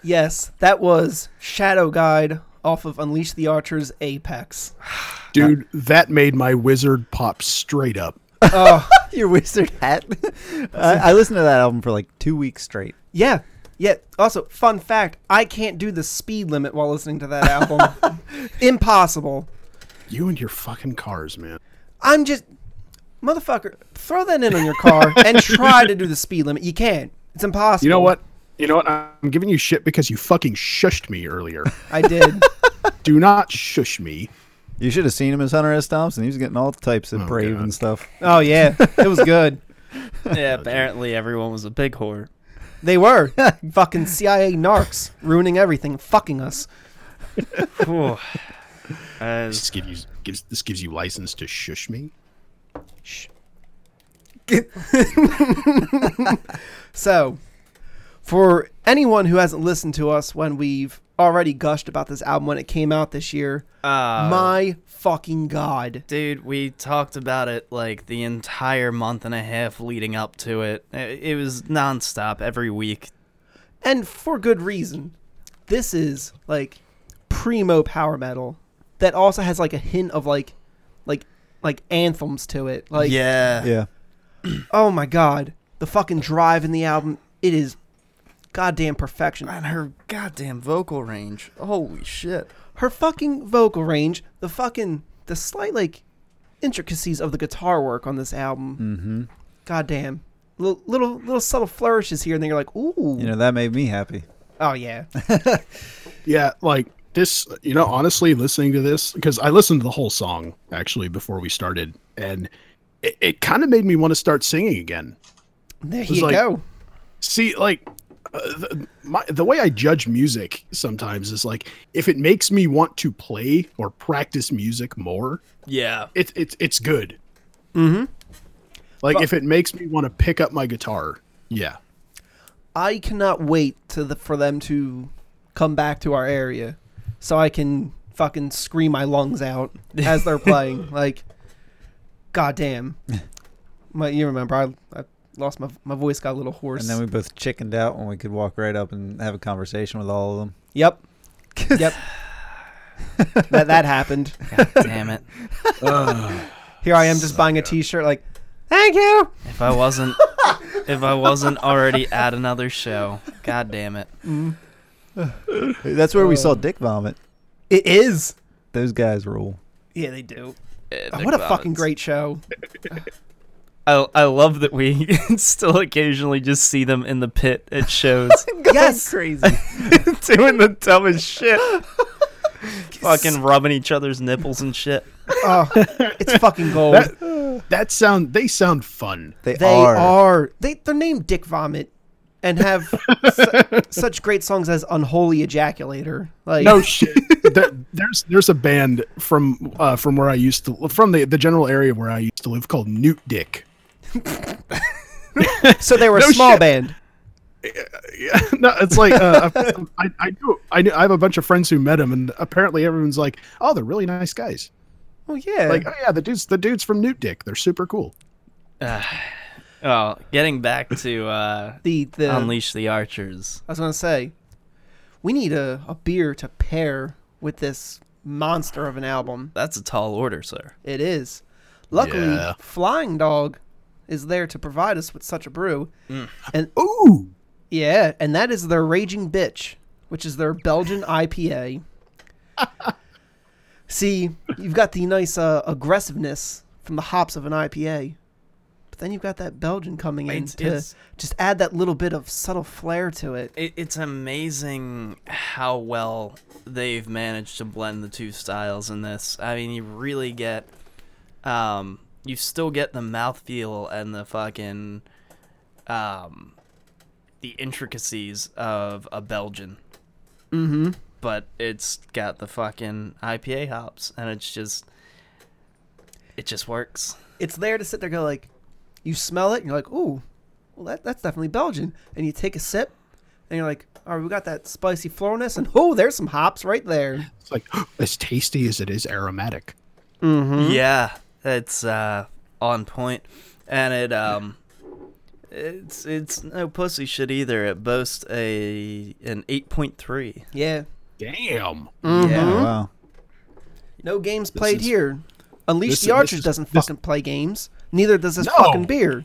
Yes, that was Shadow Guide off of Unleash the Archer's Apex. Dude, that made my wizard pop straight up. Oh Your wizard hat. I, I listened to that album for like two weeks straight. yeah, yeah. Also, fun fact: I can't do the speed limit while listening to that album. Impossible. You and your fucking cars, man. I'm just motherfucker. Throw that in on your car and try to do the speed limit. You can't. It's impossible. You know what? You know what? I'm giving you shit because you fucking shushed me earlier. I did. Do not shush me. You should have seen him as Hunter S. Thompson. He was getting all types of Oh, brave God. and stuff. Oh yeah, it was good. Yeah, apparently everyone was a big whore. They were fucking CIA narcs ruining everything, fucking us. Whew. As This gives you gives this gives you license to shush me. So, for anyone who hasn't listened to us when we've already gushed about this album when it came out this year, uh, my fucking god. Dude, we talked about it like the entire month and a half leading up to it. It, it was nonstop every week. And for good reason. This is like primo power metal that also has like a hint of like like like anthems to it. Like yeah. Yeah. oh my god, the fucking drive in the album, it is goddamn perfection. And her goddamn vocal range. Holy shit. her fucking vocal range, the fucking the slight like intricacies of the guitar work on this album. Mm-hmm. Goddamn. Little, little little subtle flourishes here and then you're like, "Ooh." You know, that made me happy. oh yeah. Yeah, like this, you know, honestly, listening to this, because I listened to the whole song actually before we started, and it, it kind of made me want to start singing again. There you like- go. See, like, uh, the, my, the way I judge music sometimes is like, if it makes me want to play or practice music more, Yeah. it's it's it's good. Mhm. Like, But- if it makes me want to pick up my guitar, yeah. I cannot wait to the, for them to come back to our area so I can fucking scream my lungs out as they're playing. like, goddamn. My, you remember I, I lost my my voice, got a little hoarse. And then we both chickened out when we could walk right up and have a conversation with all of them. Yep. yep. that that happened. God damn it. Here I am just buying a T-shirt. Like, thank you. If I wasn't if I wasn't already at another show. God damn it. Mm-hmm. That's where we saw oh. Dick Vomit. It is. Those guys rule. Yeah, they do. Yeah, Oh, what a fucking great show. I I love that we still occasionally just see them in the pit at shows yes. Crazy. doing the dumbest shit. fucking rubbing each other's nipples and shit. Oh, it's fucking gold. That, that sound they sound fun. They, they are. are. They they're named Dick Vomit, and have su- such great songs as Unholy Ejaculator. Like No shit. there, there's there's a band from uh, from where I used to from the the general area where I used to live called Newt Dick. So they were a No small shit. band. Yeah, no, it's like uh, I I do I, knew, I have a bunch of friends who met him, and apparently everyone's like, oh, they're really nice guys. Oh yeah. Like, oh yeah, the dudes the dudes from Newt Dick, they're super cool. Oh, getting back to uh, the the Unleash the Archers. I was gonna say, we need a, a beer to pair with this monster of an album. That's a tall order, sir. It is. Luckily, Yeah. Flying Dog is there to provide us with such a brew. And Ooh, yeah, and that is their Raging Bitch, which is their Belgian IPA. See, you've got the nice uh, aggressiveness from the hops of an IPA, but then you've got that Belgian coming in It's- to it's- just add that little bit of subtle flair to it. It, it's amazing how well they've managed to blend the two styles in this. I mean, you really get, um, you still get the mouthfeel and the fucking, um, the intricacies of a Belgian, Mm-hmm. but it's got the fucking IPA hops, and it's just, it just works. It's there to sit there, and go like, you smell it, and you're like, ooh, well that that's definitely Belgian, and you take a sip, and you're like, all right, we got that spicy floralness, and oh, there's some hops right there. it's like as tasty as it is aromatic. Mm-hmm. Yeah, it's uh, on point, and it um, it's it's no pussy shit either. It boasts a an eight point three. Yeah. Damn. Mhm. Yeah. Oh, wow. No games played is- here. Unleash this the is- Archers is- doesn't this- fucking play games. Neither does this No. fucking beer.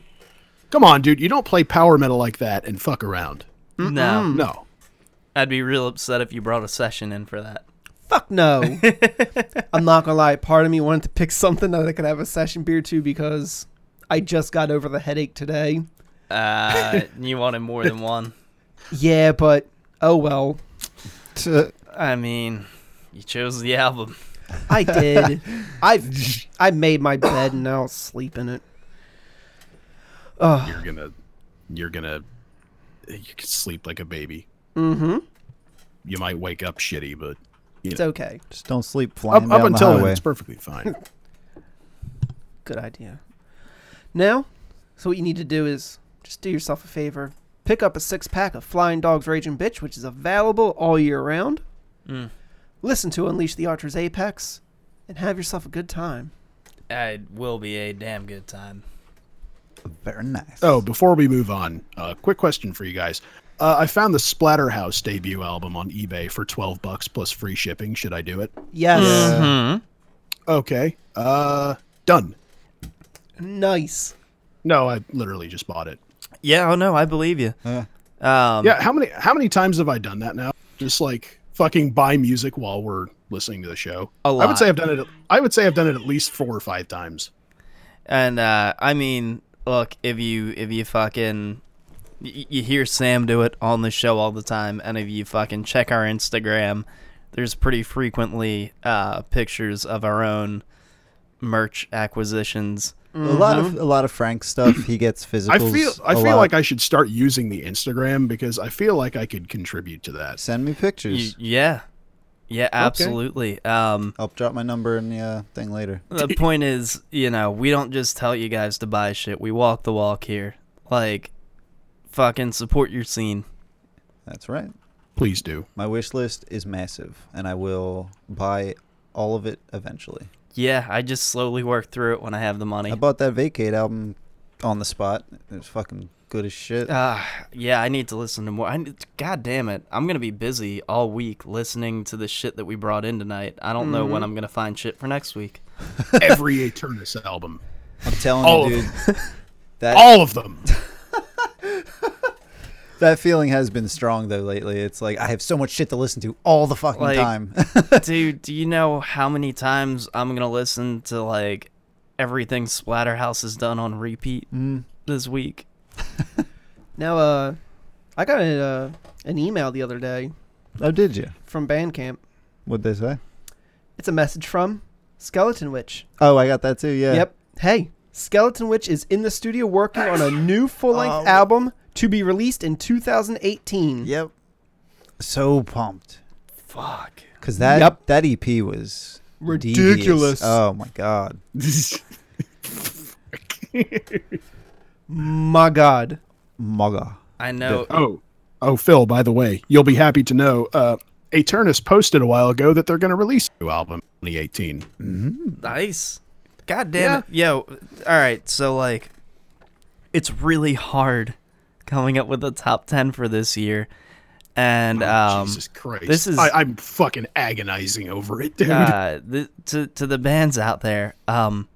Come on, dude. You don't play power metal like that and fuck around. No, No. I'd be real upset if you brought a session in for that. Fuck no. I'm not gonna lie. Part of me wanted to pick something that I could have a session beer to because I just got over the headache today. Uh, you wanted more than one. Yeah, but oh well. I mean, you chose the album. I did. I've I made my bed and now I'll sleep in it. Oh, You're gonna you're gonna you can sleep like a baby. mm-hmm. You might wake up shitty, but you It's know, okay. Just don't sleep flying up, up until the then, it's perfectly fine. Good idea. Now, so what you need to do is just do yourself a favor. Pick up a six pack of Flying Dogs Raging Bitch, which is available all year round. Mm. Listen to Unleash the Archer's Apex, and have yourself a good time. It will be a damn good time. Very nice. oh, before we move on, uh, quick question for you guys. Uh, I found the Splatterhouse debut album on eBay for twelve bucks plus free shipping. Should I do it? Yes. Mhm. Okay. Uh, done. Nice. No, I literally just bought it. Yeah. Oh no, I believe you. Yeah. Um, yeah. How many how many times have I done that now? Just like fucking buy music while we're listening to the show. A I lot. I would say I've done it. I would say I've done it at least four or five times. And uh, I mean, look, if you if you fucking y- you hear Sam do it on the show all the time, and if you fucking check our Instagram, there's pretty frequently uh, pictures of our own merch acquisitions. A lot of a lot of Frank stuff. He gets physical. I feel I feel like I should start using the Instagram because I feel like I could contribute to that. send me Y- pictures. yeah, yeah, absolutely. Um, I'll drop my number in the uh, thing later. the point is, you know, we don't just tell you guys to buy shit. We walk the walk here. Like, fucking support your scene. That's right. Please do. My wish list is massive, and I will buy all of it eventually. Yeah, I just slowly work through it when I have the money. I bought that Vacate album on the spot. It was fucking good as shit. Uh, yeah, I need to listen to more. I need, God damn it. I'm going to be busy all week listening to the shit that we brought in tonight. I don't know when Mhm. I'm going to find shit for next week. Every Aeternus album. I'm telling all you, of dude. them. That all of them. that feeling has been strong though lately. It's like I have so much shit to listen to all the fucking Like, time. Dude, do you know how many times I'm going to listen to like everything Splatterhouse has done on repeat Mm. this week? Now, uh, I got a, uh, an email the other day oh, did you? from Bandcamp. What'd they say? It's a message from Skeleton Witch. Oh, I got that too. Yeah. Yep. Hey, Skeleton Witch is in the studio working on a new full length Oh. album to be released in 2018. Yep. So pumped Fuck. because that Yep. that EP was Ridiculous. devious. Oh my god. My God. Maga. I know. Oh, oh, Phil. By the way, you'll be happy to know. Uh, Aeternus posted a while ago that they're going to release a new album in 2018. Nice. God damn it. Yo, all right. So, like, it's really hard coming up with the top 10 for this year. And, um, Oh, Jesus Christ, this is. I, I'm fucking agonizing over it, dude. uh, th- to, to the bands out there, um,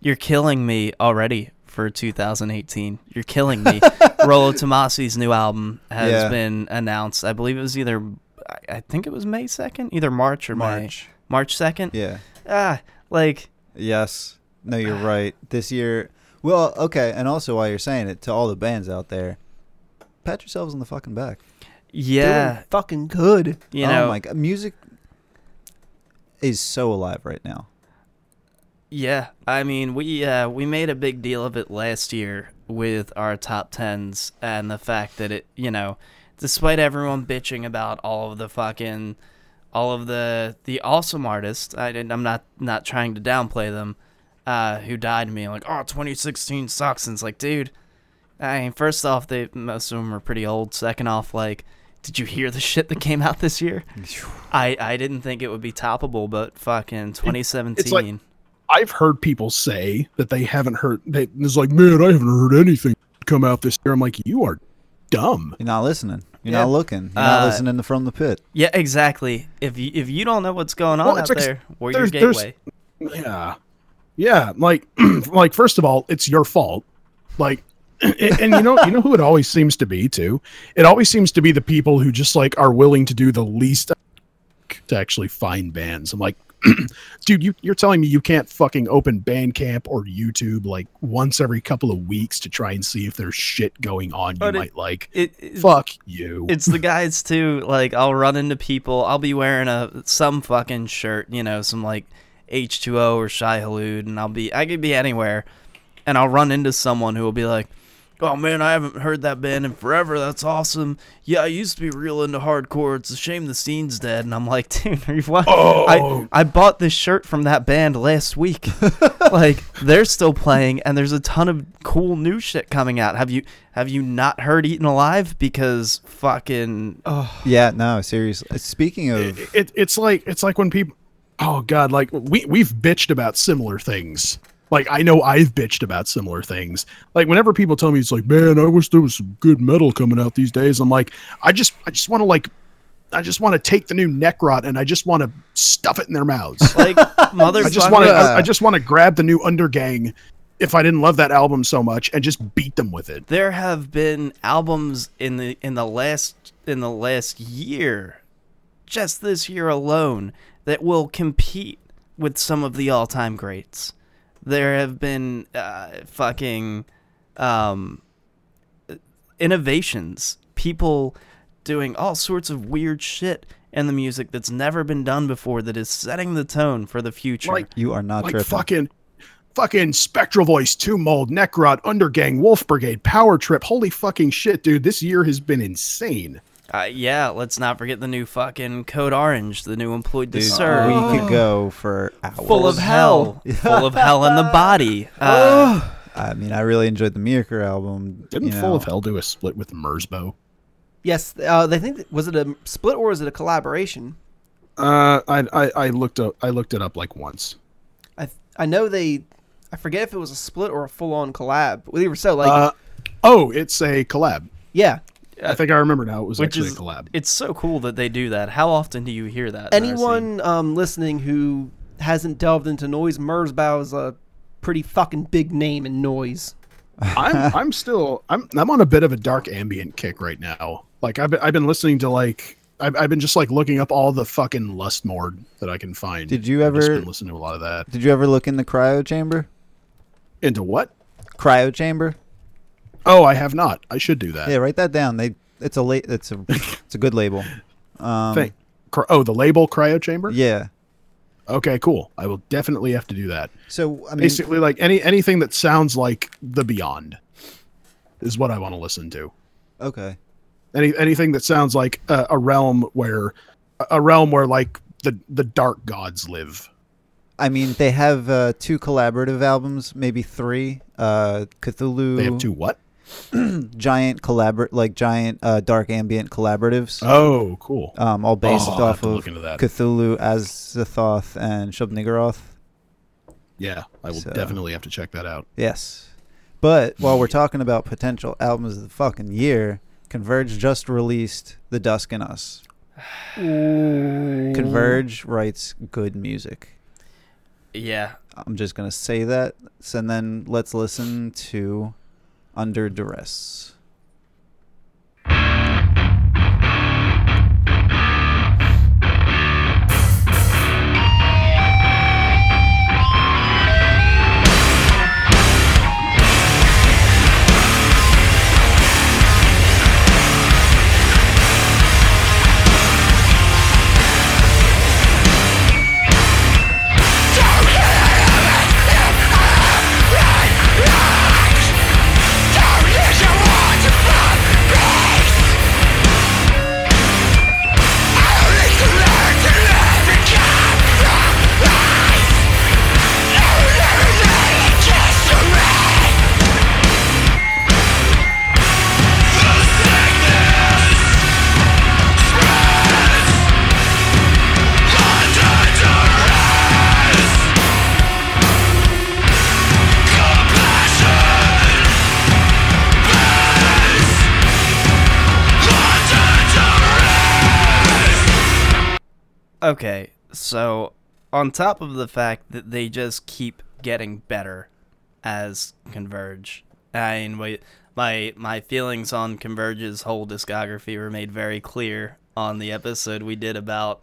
you're killing me already for 2018. You're killing me. Rolo Tomassi's new album has Yeah. been announced. I believe it was either, I- I think it was May 2nd, either March or March. May. March 2nd? Yeah. Ah, like, Yes. No, you're right. This year. Well, okay, and also while you're saying it to all the bands out there, pat yourselves on the fucking back. yeah. Doing fucking good. You oh know, my god, music is so alive right now. Yeah, I mean, we uh, we made a big deal of it last year with our top tens and the fact that it, you know, despite everyone bitching about all of the fucking, all of the the awesome artists, I didn't, I'm not not trying to downplay them, uh, who died to me like, oh, 2016 sucks, and it's like, dude, I mean, first off, they most of them are pretty old. Second off, like, did you hear the shit that came out this year? I I didn't think it would be toppable, but fucking 2017. I've heard people say that they haven't heard. They, it's like, man, I haven't heard anything come out this year. I'm like, you are dumb. You're not listening. You're Yeah. not looking. You're not Uh, listening to from the pit. Yeah, exactly. If you if you don't know what's going on Well, out it's like- there, we're your there's- there's- gateway. Yeah, yeah. Like, like first of all, it's your fault. Like, and, and you know, you know who it always seems to be too. It always seems to be the people who just like are willing to do the least to actually find bands. I'm like, dude, you, you're telling me you can't fucking open Bandcamp or YouTube like once every couple of weeks to try and see if there's shit going on you it- might like. It, it- Fuck you. It's the guys too. Like I'll run into people. I'll be wearing a some fucking shirt, you know, some like H2O or Shai Hulud, and I'll be I could be anywhere, and I'll run into someone who will be like, "Oh man, I haven't heard that band in forever. That's awesome. Yeah, I used to be real into hardcore. It's a shame the scene's dead." And I'm like, "Dude, are you what? Oh. I I bought this shirt from that band last week. like they're still playing, and there's a ton of cool new shit coming out. Have you have you not heard Eaten Alive? Because fucking Oh. Yeah, no, seriously. Speaking of, it, it's like it's like when people oh god like we we've bitched about similar things like i know i've bitched about similar things like whenever people tell me it's like man i wish there was some good metal coming out these days i'm like i just i just want to like i just want to take the new necrot and i just want to stuff it in their mouths like mother. i just want to I, I just want to grab the new undergang if i didn't love that album so much and just beat them with it there have been albums in the in the last in the last year, just this year alone, that will compete with some of the all-time greats. There have been uh, fucking um, innovations, people doing all sorts of weird shit in the music that's never been done before that is setting the tone for the future. Like- you are not like tripping. fucking fucking spectral voice Tomb Mold necrot undergang wolf brigade power trip holy fucking shit dude this year has been insane Uh, yeah, let's not forget the new fucking Code Orange, the new Employed to Dude, Serve. we could go for hours. full of hell, full of hell in the body. Uh, I mean, I really enjoyed the Myrkur album. didn't you full of hell do a split with Merzbow Yes, uh, they think that, was it a split or was it a collaboration? Uh, I, I I looked up I looked it up like once. I I know they. I forget if it was a split or a full on collab. But either so, like uh, oh, it's a collab. yeah, I think I remember now. It was Which actually is a collab. It's so cool that they do that. How often do you hear that? Anyone um, listening who hasn't delved into noise, Merzbow is a pretty fucking big name in noise. I'm I'm still I'm I'm on a bit of a dark ambient kick right now. Like I've been, I've been listening to like I've, I've been just like looking up all the fucking Lustmord that I can find. Did you I've just ever- been listening to a lot of that? Did you ever look in the cryo chamber? Into what? Cryo chamber? Oh, I have not. I should do that. Yeah, write that down. They it's a la- it's a it's a good label. Um, Thank- oh, the label cryo chamber. yeah. Okay, cool. I will definitely have to do that. So I mean, Basically, like any anything that sounds like the Beyond is what I want to listen to. okay. Any anything that sounds like a, a realm where a realm where like the the dark gods live. I mean, they have uh, two collaborative albums, maybe three. Uh, Cthulhu. They have two what? giant collabor like giant uh, dark ambient collaboratives. Oh, cool. Um, all based Oh, off of look into that. Cthulhu, Azathoth, and Shub-Niggurath. Yeah, I will So- definitely have to check that out. Yes. But while we're talking about potential albums of the fucking year, Converge just released The Dusk in Us. Converge writes good music. Yeah. I'm just going to say that. And then let's listen to Under Duress. Okay, so on top of the fact that they just keep getting better as Converge, I mean, wait, my my feelings on Converge's whole discography were made very clear on the episode we did about.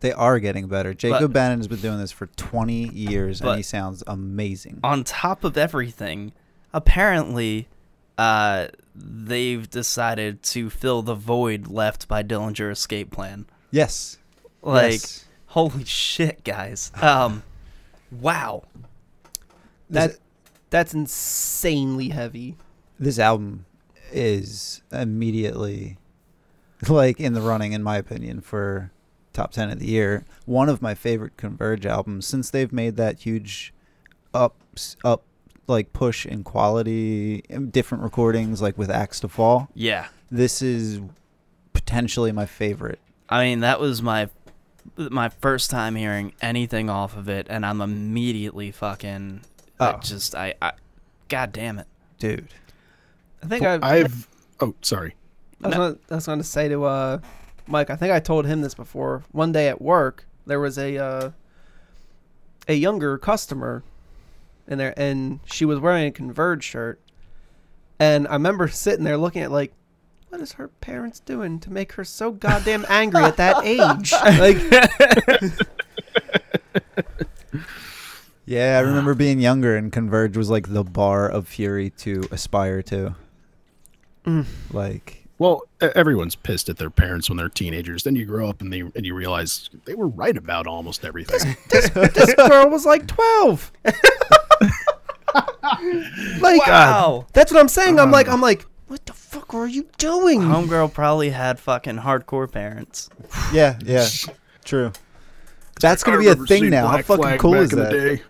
They are getting better. Jacob Bannon has been doing this for 20 years, and he sounds amazing. On top of everything, apparently, uh, they've decided to fill the void left by Dillinger Escape Plan. Yes. Like, Yes. holy shit, guys! Um, wow. That that's insanely heavy. this album is immediately like in the running in my opinion for top 10 of the year one of my favorite converge albums since they've made that huge up up like push in quality in different recordings like with axe to fall Yeah. this is potentially my favorite I mean, that was my my first time hearing anything off of it, and I'm immediately fucking. I Oh. just I, I, god damn it, dude. I think I've, I've oh sorry. I was, gonna, I was going to say to uh, Mike. I think I told him this before. One day at work, there was a uh, a younger customer in there, and she was wearing a Converge shirt. And I remember sitting there looking at like, what is her parents doing to make her so goddamn angry at that age? Like, yeah i remember being younger and converge was like the bar of fury to aspire to Mm. like Well, everyone's pissed at their parents when they're teenagers. Then you grow up and they and you realize they were right about almost everything. this girl was like twelve. like, Wow. that's what I'm saying. I'm like, I'm like, what the fuck are you doing? homegirl probably had fucking hardcore parents. Yeah, yeah, true. That's gonna I be a thing seeing now. How fucking cool back is in the that? day.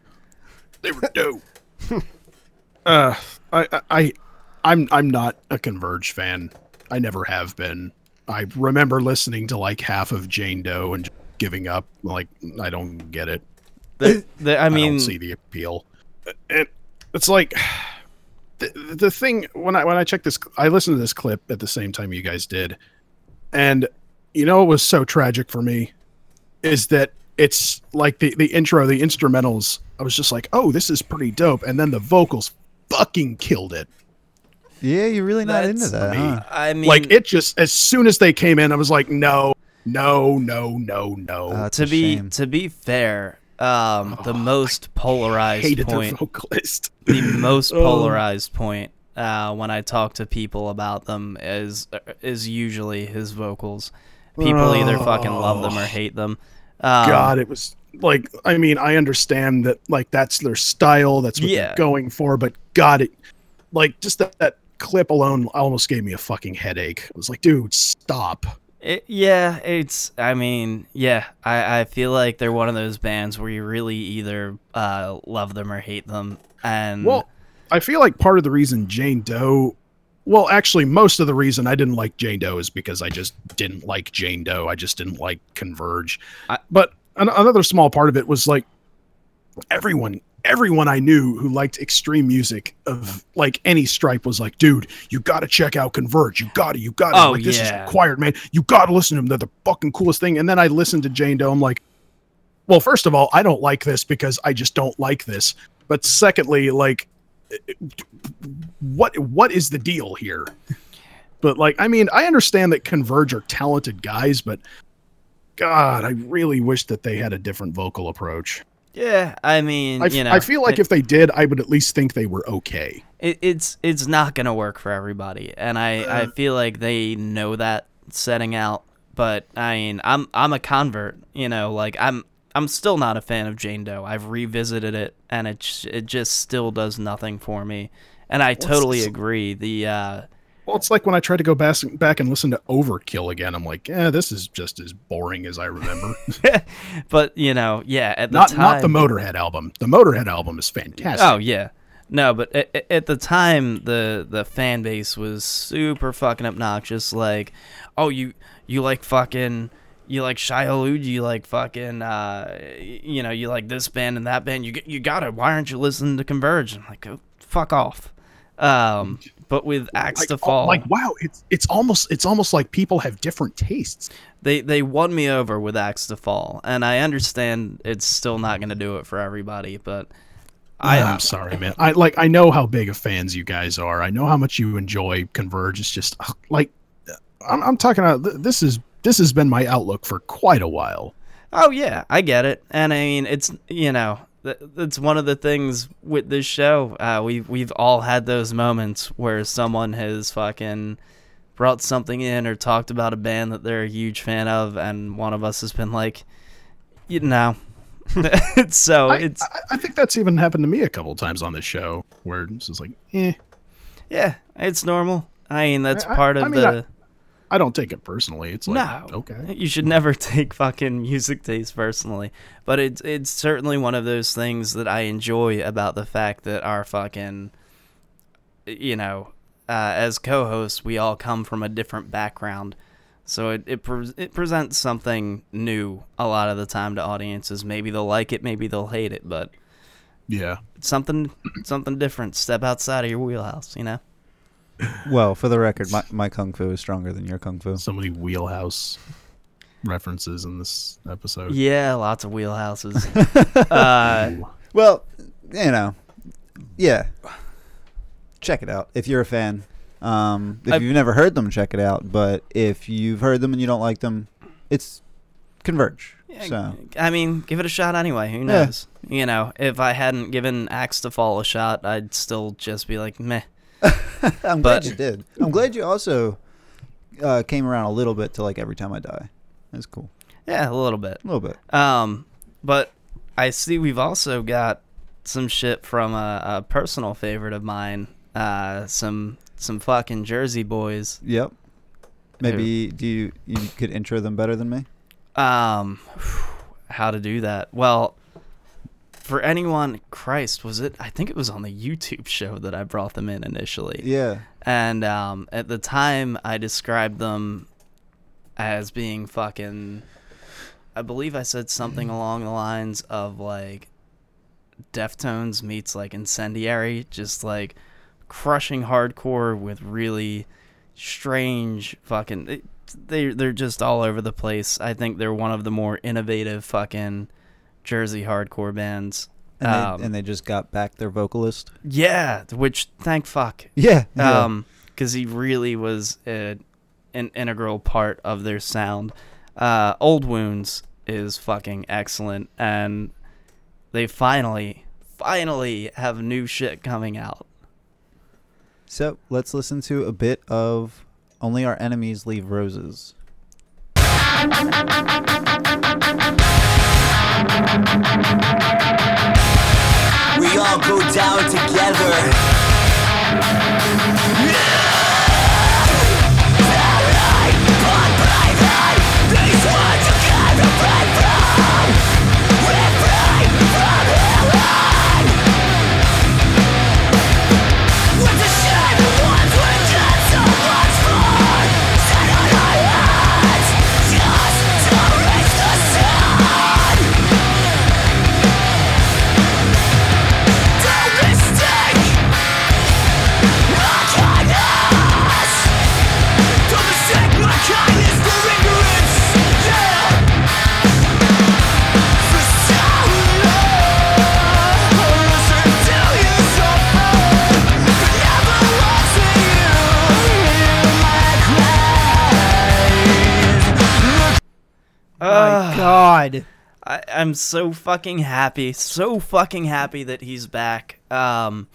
They were dope. uh, I, I, I, I'm, I'm not a Converge fan. I never have been. I remember listening to like half of Jane Doe and giving up. Like I don't get it. The, the, I I mean, don't see the appeal. It, it's like the, the thing when I when I checked this, I listened to this clip at the same time you guys did, and you know what was so tragic for me is that it's like the the intro, the instrumentals. I was just like, oh, this is pretty dope, and then the vocals fucking killed it. Yeah, you're really not into that, me. huh? I mean, like it just as soon as they came in, I was like, no, no, no, no, no. Uh, to be shame. to be fair, um, the most polarized point, vocalist. the most Oh. polarized point uh, when I talk to people about them is is usually his vocals. People either fucking love them or hate them. Um, God, it was like I mean, I understand that like that's their style, that's what Yeah. they're going for, but God, it like just that, that clip alone almost gave me a fucking headache. I was like, dude, stop. It, yeah, it's. I mean, yeah, I, I feel like they're one of those bands where you really either uh, love them or hate them. And Well, I feel like part of the reason Jane Doe, well, actually, most of the reason I didn't like Jane Doe is because I just didn't like Jane Doe. I just didn't like Converge. I- but an- another small part of it was like everyone. Everyone I knew who liked extreme music of like any stripe was like, dude, you gotta check out Converge. You gotta, you gotta. Oh, like, this yeah. is required, man. You gotta listen to them. They're the fucking coolest thing. And then I listened to Jane Doe. I'm like, well, first of all, I don't like this because I just don't like this. But secondly, like, what what is the deal here? But like, I mean, I understand that Converge are talented guys, but God, I really wish that they had a different vocal approach. Yeah, I mean, I, f- you know, I feel like it- if they did, I would at least think they were okay. it, it's it's not gonna work for everybody, and I I feel like they know that setting out. But I mean, I'm I'm a convert, you know, like I'm I'm still not a fan of Jane Doe. I've revisited it, and it it just still does nothing for me. And I totally agree. The uh, Well, it's like when I tried to go back back and listen to Overkill again. I'm like, yeah, this is just as boring as I remember. but you know, yeah, at the not time, not the Motorhead album. The Motorhead album is fantastic. Oh yeah, no, but at, at- at the time, the the fan base was super fucking obnoxious. Like, oh you you like fucking you like Shia LaBeouf, you like fucking uh you know you like this band and that band. You you got it. Why aren't you listening to Converge? I'm like, oh, fuck off. Um, but with Axe like, to oh, Fall, like wow, it's it's almost it's almost like people have different tastes. they they won me over with Axe to Fall, and I understand it's still not gonna do it for everybody, but. I, I'm sorry, man. I like I know how big of fans you guys are. I know how much you enjoy Converge. It's just like uh, I'm, I'm talking about. This is this has been my outlook for quite a while. Oh yeah, I get it, and I mean it's you know that's one of the things with this show. Uh, we we've all had those moments where someone has fucking brought something in or talked about a band that they're a huge fan of, and one of us has been like, you know, so I, it's I, I think that's even happened to me a couple times on this show, where it's just like, eh. yeah, it's normal. I mean that's I- part of mean, the. I don't take it personally. It's like, no, okay. You should never take fucking music taste personally, but it's it's certainly one of those things that I enjoy about the fact that our fucking, you know, uh, as co-hosts, we all come from a different background, so it it, pre- it presents something new a lot of the time to audiences. Maybe they'll like it, maybe they'll hate it, but Yeah. something something different. Step outside of your wheelhouse, you know. Well, for the record, my, my kung fu is stronger than your kung fu. So many wheelhouse references in this episode. Yeah, lots of wheelhouses. uh, Well, you know, yeah. Check it out if you're a fan. Um, if I- you've never heard them, check it out. But if you've heard them and you don't like them, it's Converge. so I mean, give it a shot anyway. Who Yeah. knows? You know, if I hadn't given Axe to Fall a shot, I'd still just be like, meh. I'm but- glad you did. I'm glad you also uh, came around a little bit to like every time I die. That's cool. Yeah, a little bit. A little bit. Um, but I see we've also got some shit from a, a personal favorite of mine. Uh, some some fucking Jersey boys. Yep. Maybe do you you could intro them better than me? Um, how to do that? Well, for anyone, Christ, was it? I think it was on the YouTube show that I brought them in initially. Yeah. And um, at the time, I described them as being fucking. I believe I said something along the lines of like Deftones meets like Incendiary, just like crushing hardcore with really strange fucking. They they're just all over the place. I think they're one of the more innovative fucking Jersey hardcore bands. And, Um, they, and they just got back their vocalist. yeah, which thank fuck. Yeah, yeah. Um, because he really was a, an integral part of their sound. Uh, Old Wounds is fucking excellent, and they finally, finally have new shit coming out. So let's listen to a bit of Only Our Enemies Leave Roses. We all go down together. Oh my God. I, I'm so fucking happy, so fucking happy that he's back. Um,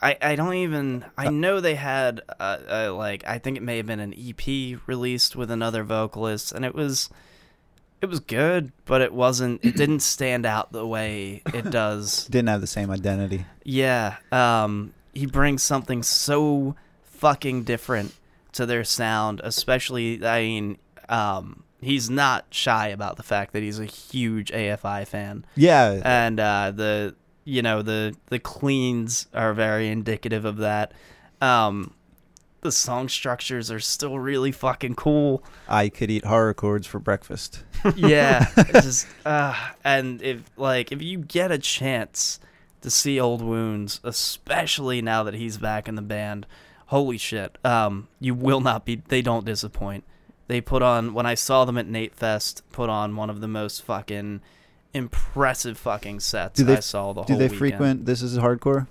I I don't even I know they had uh, uh, like I think it may have been an EP released with another vocalist, and it was it was good, but it wasn't. It didn't stand out the way it does. Didn't have the same identity. Yeah. Um, he brings something so fucking different to their sound, especially I mean, um, he's not shy about the fact that he's a huge AFI fan. Yeah. And uh, the you know, the the cleans are very indicative of that. Um the song structures are still really fucking cool I could eat horror chords for breakfast. yeah it's just uh, and if like if you get a chance to see old wounds especially now that he's back in the band holy shit um you will not be they don't disappoint they put on when i saw them at nate fest put on one of the most fucking impressive fucking sets Do they i saw the do whole Do they weekend. frequent This Is Hardcore?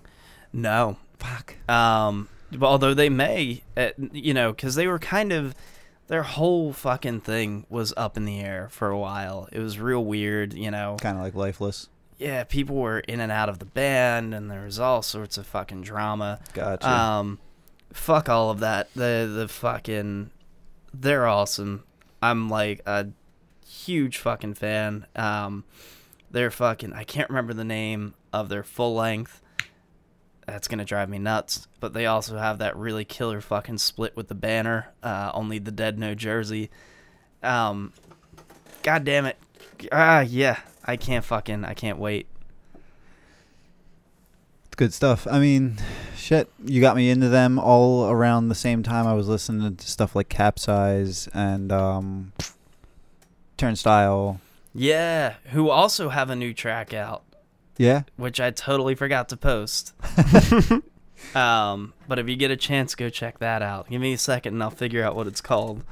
No. Fuck. Um, but although they may, uh, you know, because they were kind of their whole fucking thing was up in the air for a while. It was real weird, you know. Kind of like Lifeless. Yeah, people were in and out of the band, and there was all sorts of fucking drama. Gotcha. Um, fuck all of that. The the fucking, they're awesome. I'm like a huge fucking fan. Um, they're fucking. I can't remember the name of their full length. That's gonna drive me nuts. But they also have that really killer fucking split with the banner. Uh, only the dead know Jersey. Um, God damn it. Ah, yeah. I can't fucking. I can't wait. Good stuff. I mean, shit, you got me into them all around the same time. I was listening to stuff like Capsize and um, Turnstile. Yeah, who also have a new track out. Yeah. which I totally forgot to post. um, but if you get a chance, go check that out. Give me a second, and I'll figure out what it's called.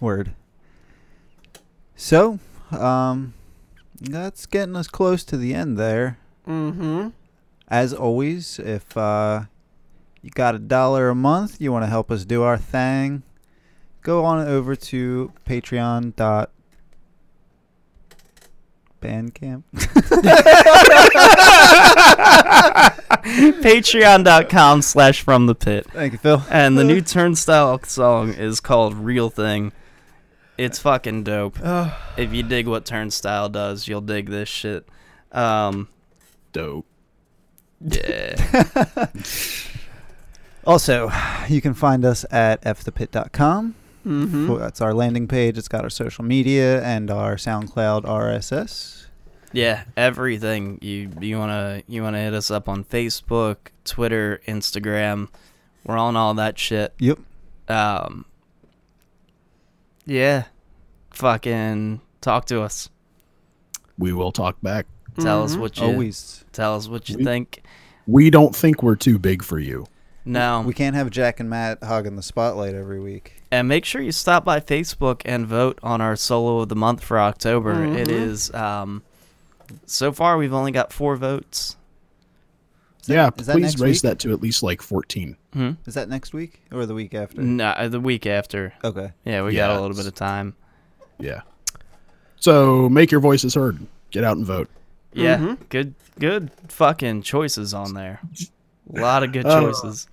Word. So, um, that's getting us close to the end there. Mm-hmm. As always, if uh, you got a dollar a month, you want to help us do our thing, go on over to Patreon dot Bandcamp. Patreon.com slash from the pit. Thank you, Phil. And the new Turnstile song is called Real Thing. It's fucking dope. If you dig what Turnstile does, you'll dig this shit. Um, dope. Yeah. Also, you can find us at fthepit.com. Mhm. For- That's our landing page. It's got our social media and our SoundCloud RSS. Yeah, everything. You you wanna you wanna hit us up on Facebook, Twitter, Instagram. We're on all that shit. Yep. Um Yeah. Fucking talk to us. We will talk back. Tell us Mhm. what you Always. tell us what you We- think. We don't think we're too big for you. No. We can't have Jack and Matt hogging the spotlight every week. And make sure you stop by Facebook and vote on our solo of the month for October. It Mhm. is um so far we've only got four votes. yeah, is that please next raise week? that to at least like 14. Hmm? Is that next week or the week after? No, uh, the week after. Okay. Yeah, we got a little bit of time. Yeah. So make your voices heard. Get out and vote. Yeah, Mhm. good good fucking choices on there. A lot of good Uh, choices.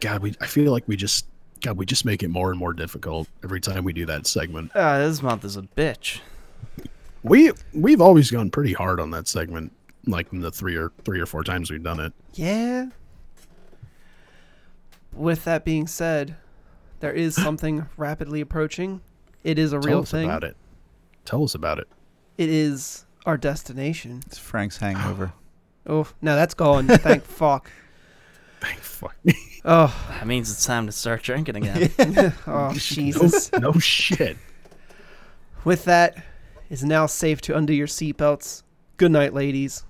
God, we I feel like we just God, we just make it more and more difficult every time we do that segment. Uh, this month is a bitch. We we've always gone pretty hard on that segment, like in the three or three or four times we've done it. Yeah. With that being said, there is something rapidly approaching. It is a Tell real thing. Tell us about it. Tell us about it. It is our destination. It's Frank's hangover. Oh, no, that's gone. Thank fuck. Thank fuck. Oh, That means it's time to start drinking again. oh, Jesus. no shit. With that, it's now safe to undo your seatbelts. Good night, ladies.